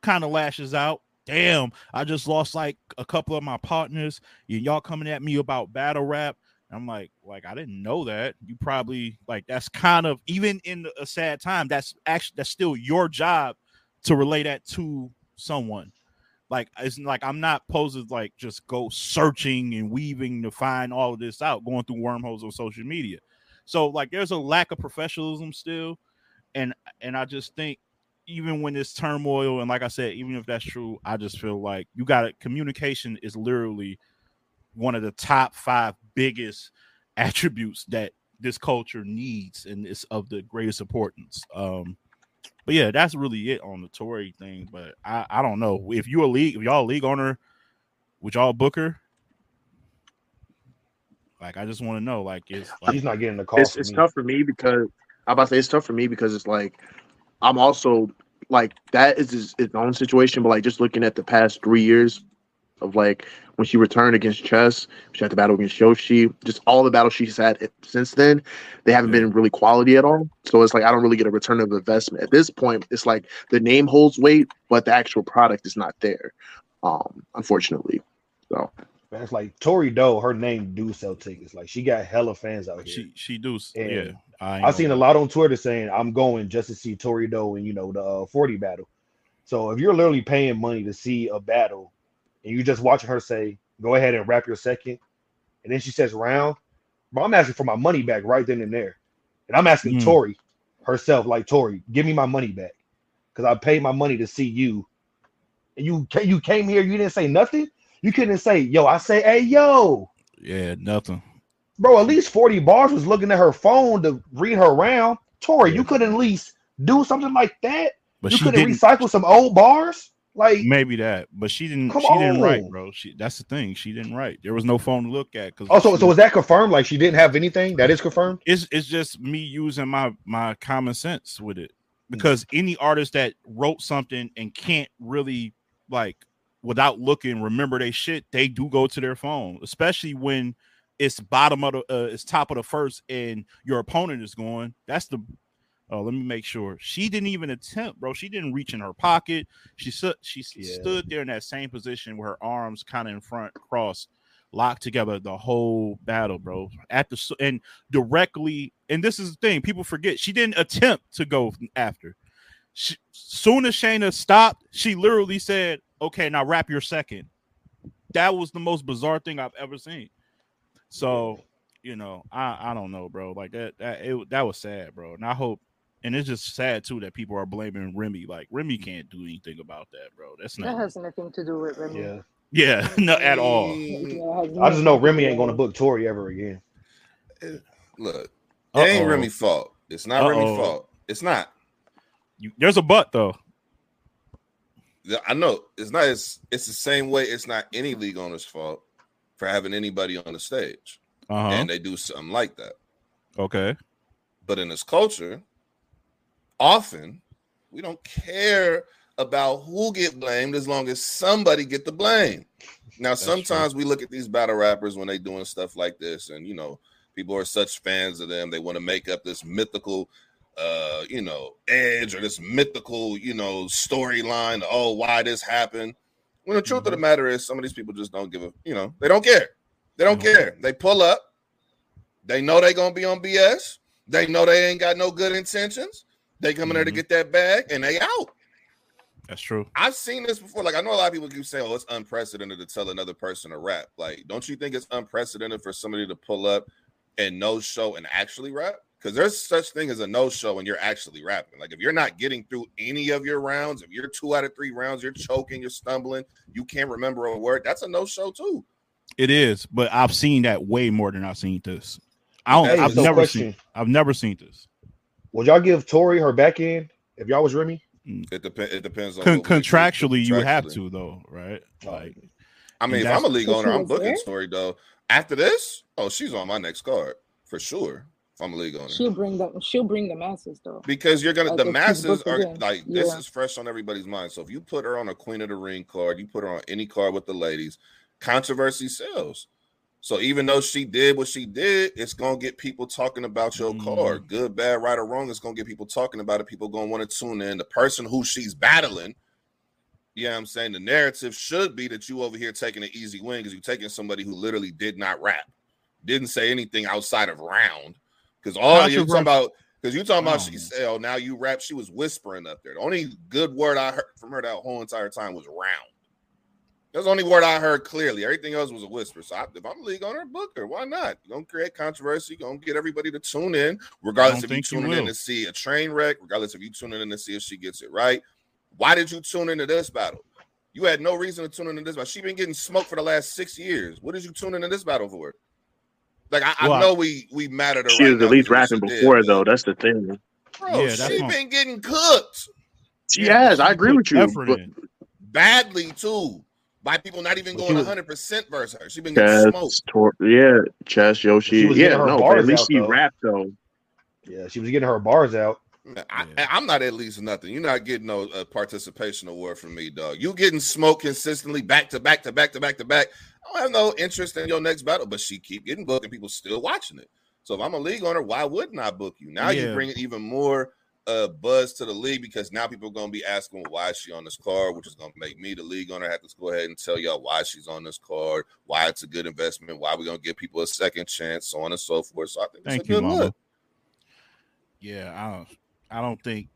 Kind of lashes out. Damn, I just lost like a couple of my partners. And y'all coming at me about battle rap. I'm like, like I didn't know that. You probably like that's kind of even in a sad time. That's actually that's still your job to relay that to someone. Like it's like I'm not supposed to like just go searching and weaving to find all of this out, going through wormholes on social media. So like there's a lack of professionalism still, and and I just think even when there's turmoil and like I said, even if that's true, I just feel like you got it. Communication is literally one of the top five biggest attributes that this culture needs and it's of the greatest importance. Um, but yeah, that's really it on the Tori thing. But I, I don't know if you a league, if y'all a league owner, would y'all Booker? Like, I just want to know, like, is like, He's not getting the call. It's it's tough for me because I'm about to say it's tough for me because it's like I'm also like that is his, its own situation, but like just looking at the past three years of like when she returned against Chess, she had the battle against Yoshi, just all the battles she's had since then, they haven't been really quality at all. So it's like I don't really get a return of investment at this point. It's like the name holds weight, but the actual product is not there, um, unfortunately. So It's like Tori Doe, her name do sell tickets. Like she got hella fans out here. she she do And yeah. I I've seen a lot on Twitter saying I'm going just to see Tori Doe and you know the uh, 40 battle. So if you're literally paying money to see a battle and you just watching her say, go ahead and wrap your second, and then she says round, bro, I'm asking for my money back right then and there. And I'm asking Mm. Tori herself, like Tori, give me my money back. Because I paid my money to see you. And you you came here, you didn't say nothing. You couldn't say, yo, I say, hey, yo, Yeah, nothing. bro, at least 40 Barrs was looking at her phone to read her round. Tori, Yeah. you couldn't at least do something like that. But you she couldn't didn't. recycle some old bars. Like, Maybe that, but she didn't. She didn't write, bro. She that's the thing. She didn't write. There was no phone to look at. Cause oh, so she- so was that confirmed? Like, she didn't have anything. That is confirmed. it's it's just me using my my common sense with it Mm. because any artist that wrote something and can't really like without looking remember they shit they do go to their phone especially when it's bottom of the uh, it's top of the first and your opponent is going that's the oh let me make sure. She didn't even attempt bro she didn't reach in her pocket. She stood she Yeah. stood there in that same position with her arms kind of in front crossed locked together the whole battle bro. At the and directly and this is the thing people forget she didn't attempt to go after. She, soon as Shayna stopped she literally said okay now wrap your second that was the most bizarre thing I've ever seen so you know I I don't know bro like that that it, that was sad bro and I hope and it's just sad too that people are blaming Remy like Remy can't do anything about that bro that's not That has nothing to do with Remy. Yeah, yeah (laughs) no at all Yeah, I just know Remy ain't going to book Tori ever again. Look, it ain't Uh-oh. Remy fault. It's not Remy Uh-oh. fault. It's not. You, there's a but though Yeah, I know it's not. It's it's the same way. It's not any league owner's fault for having anybody on the stage, uh-huh and they do something like that. okay But in this culture, often we don't care about who get blamed as long as somebody get the blame. Now, That's sometimes we look at these battle rappers when they doing stuff like this, and you know, people are such fans of them, they want to make up this mythical uh, you know, edge or this mythical, you know, storyline, oh, why this happened. When the truth of the matter is some of these people just don't give a, you know, they don't care. They don't Mhm. care. They pull up, they know they're gonna be on BS. They know they ain't got no good intentions. They come in there to Mhm. get that bag and they out. That's true. I've seen this before. Like I know a lot of people keep saying, "Oh, it's unprecedented to tell another person to rap." Like, don't you think it's unprecedented for somebody to pull up and no show and actually rap? Because there's such thing as a no show and you're actually rapping. Like if you're not getting through any of your rounds, if you're two out of three rounds, you're choking, you're stumbling, you can't remember a word. That's a no show too. It is, but I've seen that way more than I've seen this. I don't. Hey, I've so never question. seen. I've never seen this. Would y'all give Tori her back end if y'all was Remy? Mm. It depends. It depends on Con- what we contractually, you have to though, right? Oh. Like, I mean, if I'm a that's- league owner, I'm booking there? story though. After this, oh, she's on my next card for sure. If I'm a league owner, She'll bring the she'll bring the masses though. because you're gonna Like, the masses are again. like this Yeah. is fresh on everybody's mind. So if you put her on a Queen of the Ring card, you put her on any card with the ladies, controversy sells. So even though she did what she did, it's gonna get people talking about your Mm. card. Good, bad, right, or wrong. It's gonna get people talking about it. People gonna want to tune in. The person who she's battling, yeah, I'm saying the narrative should be that you over here taking an easy win because you're taking somebody who literally did not rap, didn't say anything outside of round. Because all you're talking about, because you're talking about Oh. she said, "Oh, now you rap." She was whispering up there. The only good word I heard from her that whole entire time was round. That's the only word I heard clearly. Everything else was a whisper. So I, if I'm league owner, book her. Why not? You're gonna create controversy. You're gonna get everybody to tune in, regardless if you think you tuning in to see a train wreck, regardless if you tuning in to see if she gets it right. Why did you tune into this battle? You had no reason to tune into this battle. She's been getting smoked for the last six years. What did you tune into this battle for? Like I, I Well, I- know we we mad at her. She right was at least rapping what she did, before though. That's the thing. Bro, Yeah, she my- been getting cooked She Yeah, has. but I agree with you. effort But in. badly too by people not even she going was- 100 percent versus her. She been getting smoked. Tor- yeah, Chess, She Yoshi, was yeah, getting her no, but at least out, she though. rapped though. Yeah, she was getting her bars out. I, I'm not at least nothing. You're not getting no uh, participation award from me, dog. You getting smoked consistently back to back to back to back to back. I don't have no interest in your next battle, but she keep getting booked and people still watching it. So if I'm a league owner, why wouldn't I book you? Now you Yeah. bring even more uh, buzz to the league because now people are going to be asking well, why is she on this card, which is going to make me the league owner have to go ahead and tell y'all why she's on this card, why it's a good investment, why we're going to give people a second chance, so on and so forth. So I think Thank it's a you, good Mama. look. Yeah, I don't. I don't think.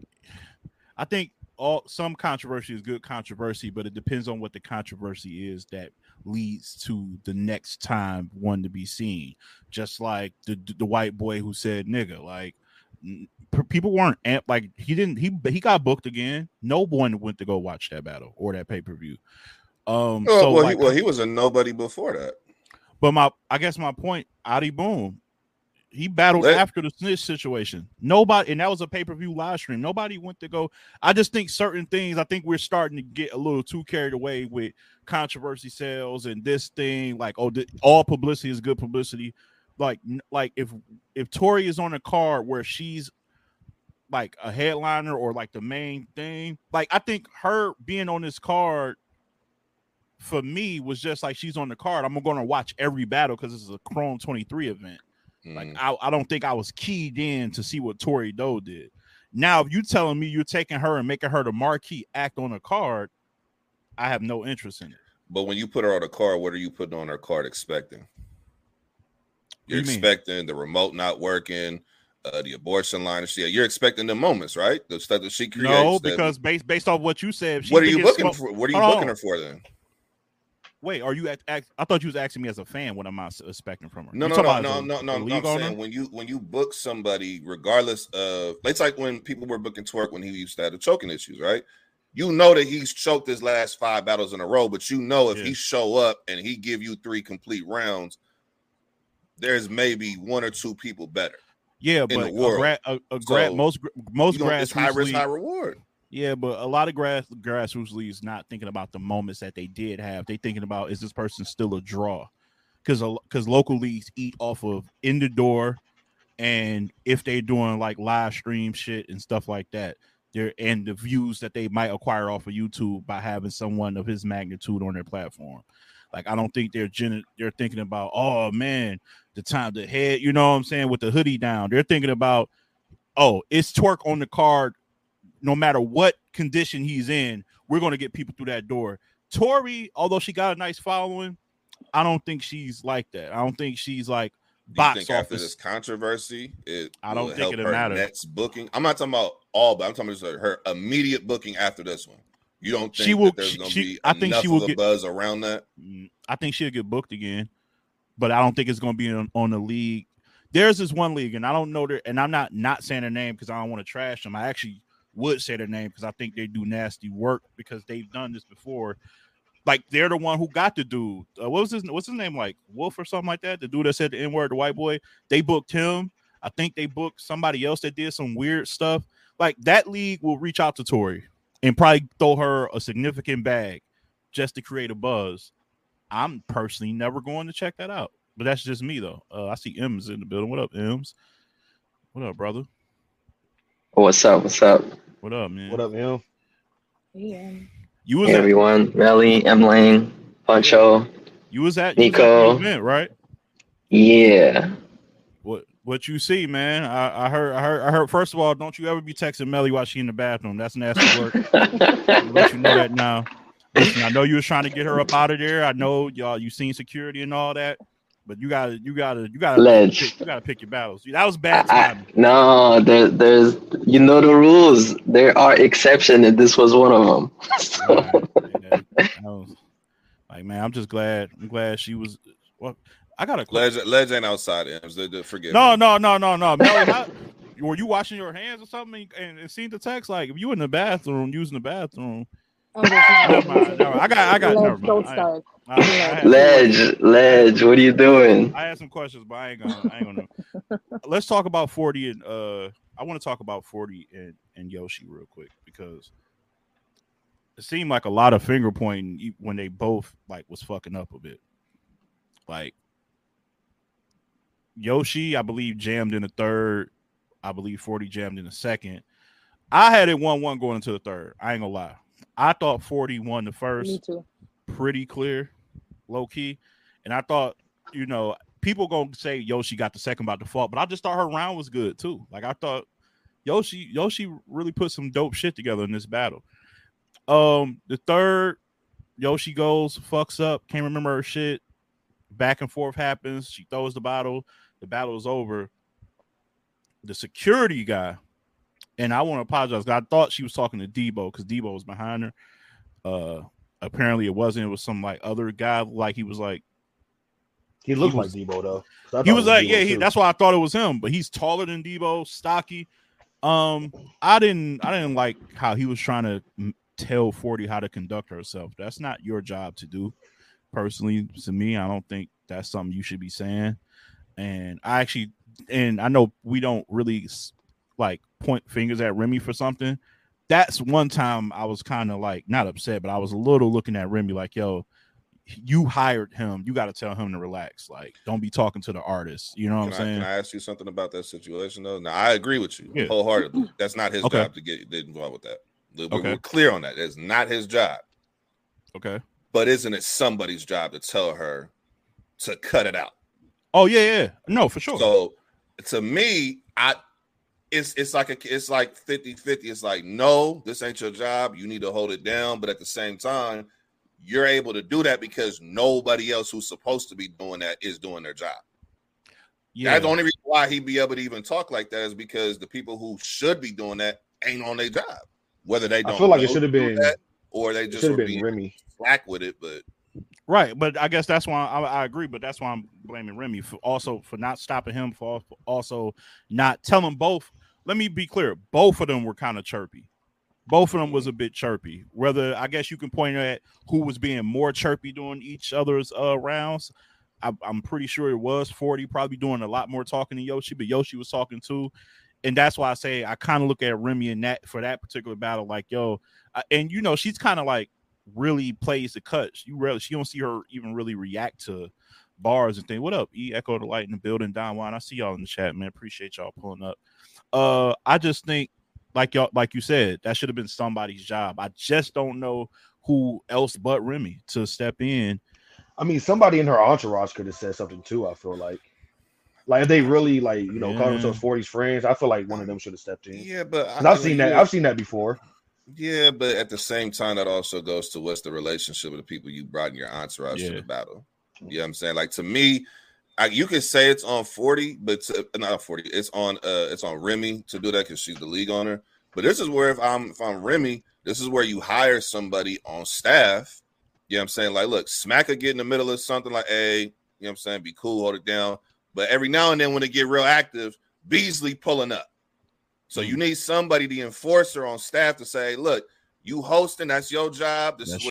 I think all some controversy is good controversy, but it depends on what the controversy is that leads to the next time one to be seen. Just like the the white boy who said nigga, like people weren't amp like he didn't he he got booked again. No one went to go watch that battle or that pay per view. Um, Well, so well, like, he, well, he was a nobody before that. but my I guess my point, Adi Boom, he battled Let- after the snitch situation. Nobody, and that was a pay per view live stream. Nobody went to go. I just think certain things. I think we're starting to get a little too carried away with controversy sales and this thing. Like, oh, th- all publicity is good publicity. Like, like if if Tori is on a card where she's like a headliner or like the main thing, like I think her being on this card for me was just like she's on the card. I'm gonna watch every battle because this is a Chrome 23 event. Like Mm. I, I don't think I was keyed in to see what Tori Doe did. Now, if you telling me you're taking her and making her the marquee act on a card, I have no interest in it. But when you put her on a card, what are you putting on her card expecting? You're you expecting the remote not working, uh, the abortion line. and shit. You're expecting the moments, right? The stuff that she creates. No, that- because based based off what you said, what are you looking smoked- for? What are you Hold on. her for then? Wait, are you? Act, act, I thought you was asking me as a fan. What am I expecting from her? No, no, no, no, a- no, a no. I'm saying when you when you book somebody, regardless of it's like when people were booking Twerk when he used to have the choking issues, right? You know that he's choked his last five battles in a row, but you know if Yeah. he show up and he give you three complete rounds, there's maybe one or two people better. Yeah, but a world. gra- a, a gra- So, most most know, high risk, high reward. Yeah, but a lot of grass grassroots leagues not thinking about the moments that they did have. They thinking about is this person still a draw? Because because local leagues eat off of in the door, and if they're doing like live stream shit and stuff like that, they're and the views that they might acquire off of YouTube by having someone of his magnitude on their platform. Like I don't think they're gen- they're thinking about oh man the time the head you know what I'm saying with the hoodie down. They're thinking about oh it's twerk on the card no matter what condition he's in, we're going to get people through that door. Tori, although she got a nice following, I don't think she's like that. I don't think she's like box think after this controversy, it I don't think it'll matter. next booking? I'm not talking about all, but I'm talking about her immediate booking after this one. You don't think She will- that there's going to she- be I think she will get- buzz around that? Mm, I think she'll get booked again, but I don't think it's going to be on, on the league. There's this one league, and I don't know that, and I'm not not saying their name because I don't want to trash them. I actually would say their name because I think they do nasty work because they've done this before. Like they're the one who got the dude. Uh, what was his what's his name? Like Wolf or something like that. The dude that said the N word, the white boy. They booked him. I think they booked somebody else that did some weird stuff. Like that league will reach out to Tori and probably throw her a significant bag just to create a buzz. I'm personally never going to check that out. But that's just me though. Uh, I see M's in the building. What up, M's? What up, brother? What's up? What's up? What up, man? What up, M? Yeah. You was Hey, at everyone. Melly, M Lane, Poncho. you was at you was at Nico. event, right? Yeah. What what you see, man? I, I heard I heard I heard. First of all, don't you ever be texting Melly while she in the bathroom? That's nasty work. (laughs) I'll let you know that now. Listen, I know you was trying to get her up out of there. I know y'all you seen security and all that, but you gotta you gotta you gotta Ledge. pick, you gotta pick your battles. That was bad I, timing. no, there, there's, you know the rules. There are exceptions, and this was one of them. So, Right. (laughs) Yeah, was- like man, I'm just glad. I'm glad she was. Well, I got a question. Ledge, Ledge ain't outside M's. They, they forgive No, me. no, no, no, no. Melly, how, were you washing your hands or something and, and seen the text? Like, if you in the bathroom using the bathroom, Oh, never mind. Never mind. I got, I got. Let's Never mind. don't start. I, I had some Ledge, Ledge, what are you doing? I had some questions, but I ain't gonna. I ain't gonna. (laughs) Let's talk about forty and uh, I want to talk about forty and and Yoshi real quick because it seemed like a lot of finger pointing when they both like was fucking up a bit. Like Yoshi, I believe jammed in the third. I believe forty jammed in the second. I had it one one going into the third. I ain't gonna lie. I thought forty won the first pretty clear, low key. And I thought, you know, people gonna say Yoshi got the second by default, but I just thought her round was good too. Like I thought Yoshi Yoshi really put some dope shit together in this battle. Um, the third Yoshi goes, fucks up, can't remember her shit. Back and forth happens. She throws the bottle. The battle is over. The security guy, and I want to apologize. I thought she was talking to Debo because Debo was behind her. Uh, apparently it wasn't. It was some like other guy. Like he was like He looked was- like Debo though. He thought was like Debo, yeah. He, that's why I thought it was him. But he's taller than Debo, stocky. Um, I didn't I didn't like how he was trying to tell Forty how to conduct herself. That's not your job to do. Personally, to me, I don't think that's something you should be saying. And I actually, and I know we don't really like point fingers at Remy for something. That's one time I was kind of like not upset, but I was a little looking at Remy like, yo, you hired him. You got to tell him to relax. Like, don't be talking to the artist. You know what Can I'm I, saying? can I ask you something about that situation though? Now I agree with you Yeah. wholeheartedly. That's not his Okay. job to get get involved with that. We're, Okay. we're clear on that. It's not his job. Okay. But isn't it somebody's job to tell her to cut it out? Oh yeah, yeah. No, for sure. So to me, I it's it's like a it's like 50-50. It's like, no, this ain't your job. You need to hold it down. But at the same time, you're able to do that because nobody else who's supposed to be doing that is doing their job. yeah. That's the only reason why he'd be able to even talk like that is because the people who should be doing that ain't on their job. Whether they don't I feel like it should have been that or they just should were have been being Remy. slack with it. But Right, but I guess that's why I, I agree. But that's why I'm blaming Remy for also for not stopping him for also not telling both. Let me be clear: both of them were kind of chirpy. Both of them was a bit chirpy. Whether I guess you can point at who was being more chirpy during each other's uh, rounds. I, I'm pretty sure it was 40 probably doing a lot more talking than Yoshi, but Yoshi was talking too. And that's why I say I kind of look at Remy in that for that particular battle, like yo, and you know she's kind of like really plays the cuts. You really she don't see her even really react to bars and things. What up? E Echo the Light in the building, Don Juan. I see y'all in the chat, man. Appreciate y'all pulling up. Uh I just think like y'all like you said, that should have been somebody's job. I just don't know who else but Remy to step in. I mean, somebody in her entourage could have said something too. I feel like, like if they really like you know call Yeah. themselves 40s friends, I feel like one of them should have stepped in. yeah, but I- I've seen that. yeah. I've seen that before. Yeah, but at the same time, that also goes to what's the relationship with the people you brought in your entourage Yeah. to the battle. You know what I'm saying? Like to me, I, you can say it's on 40, but to, not 40. It's on uh it's on Remy to do that because she's the league owner. But this is where if I'm if I'm Remy, this is where you hire somebody on staff. You know what I'm saying? Like, look, Smack could get in the middle of something like, hey, you know what I'm saying? Be cool, hold it down. But every now and then when they get real active, Beasley pulling up. So you need somebody, the enforcer on staff, to say, look, you hosting, that's your job. This That's is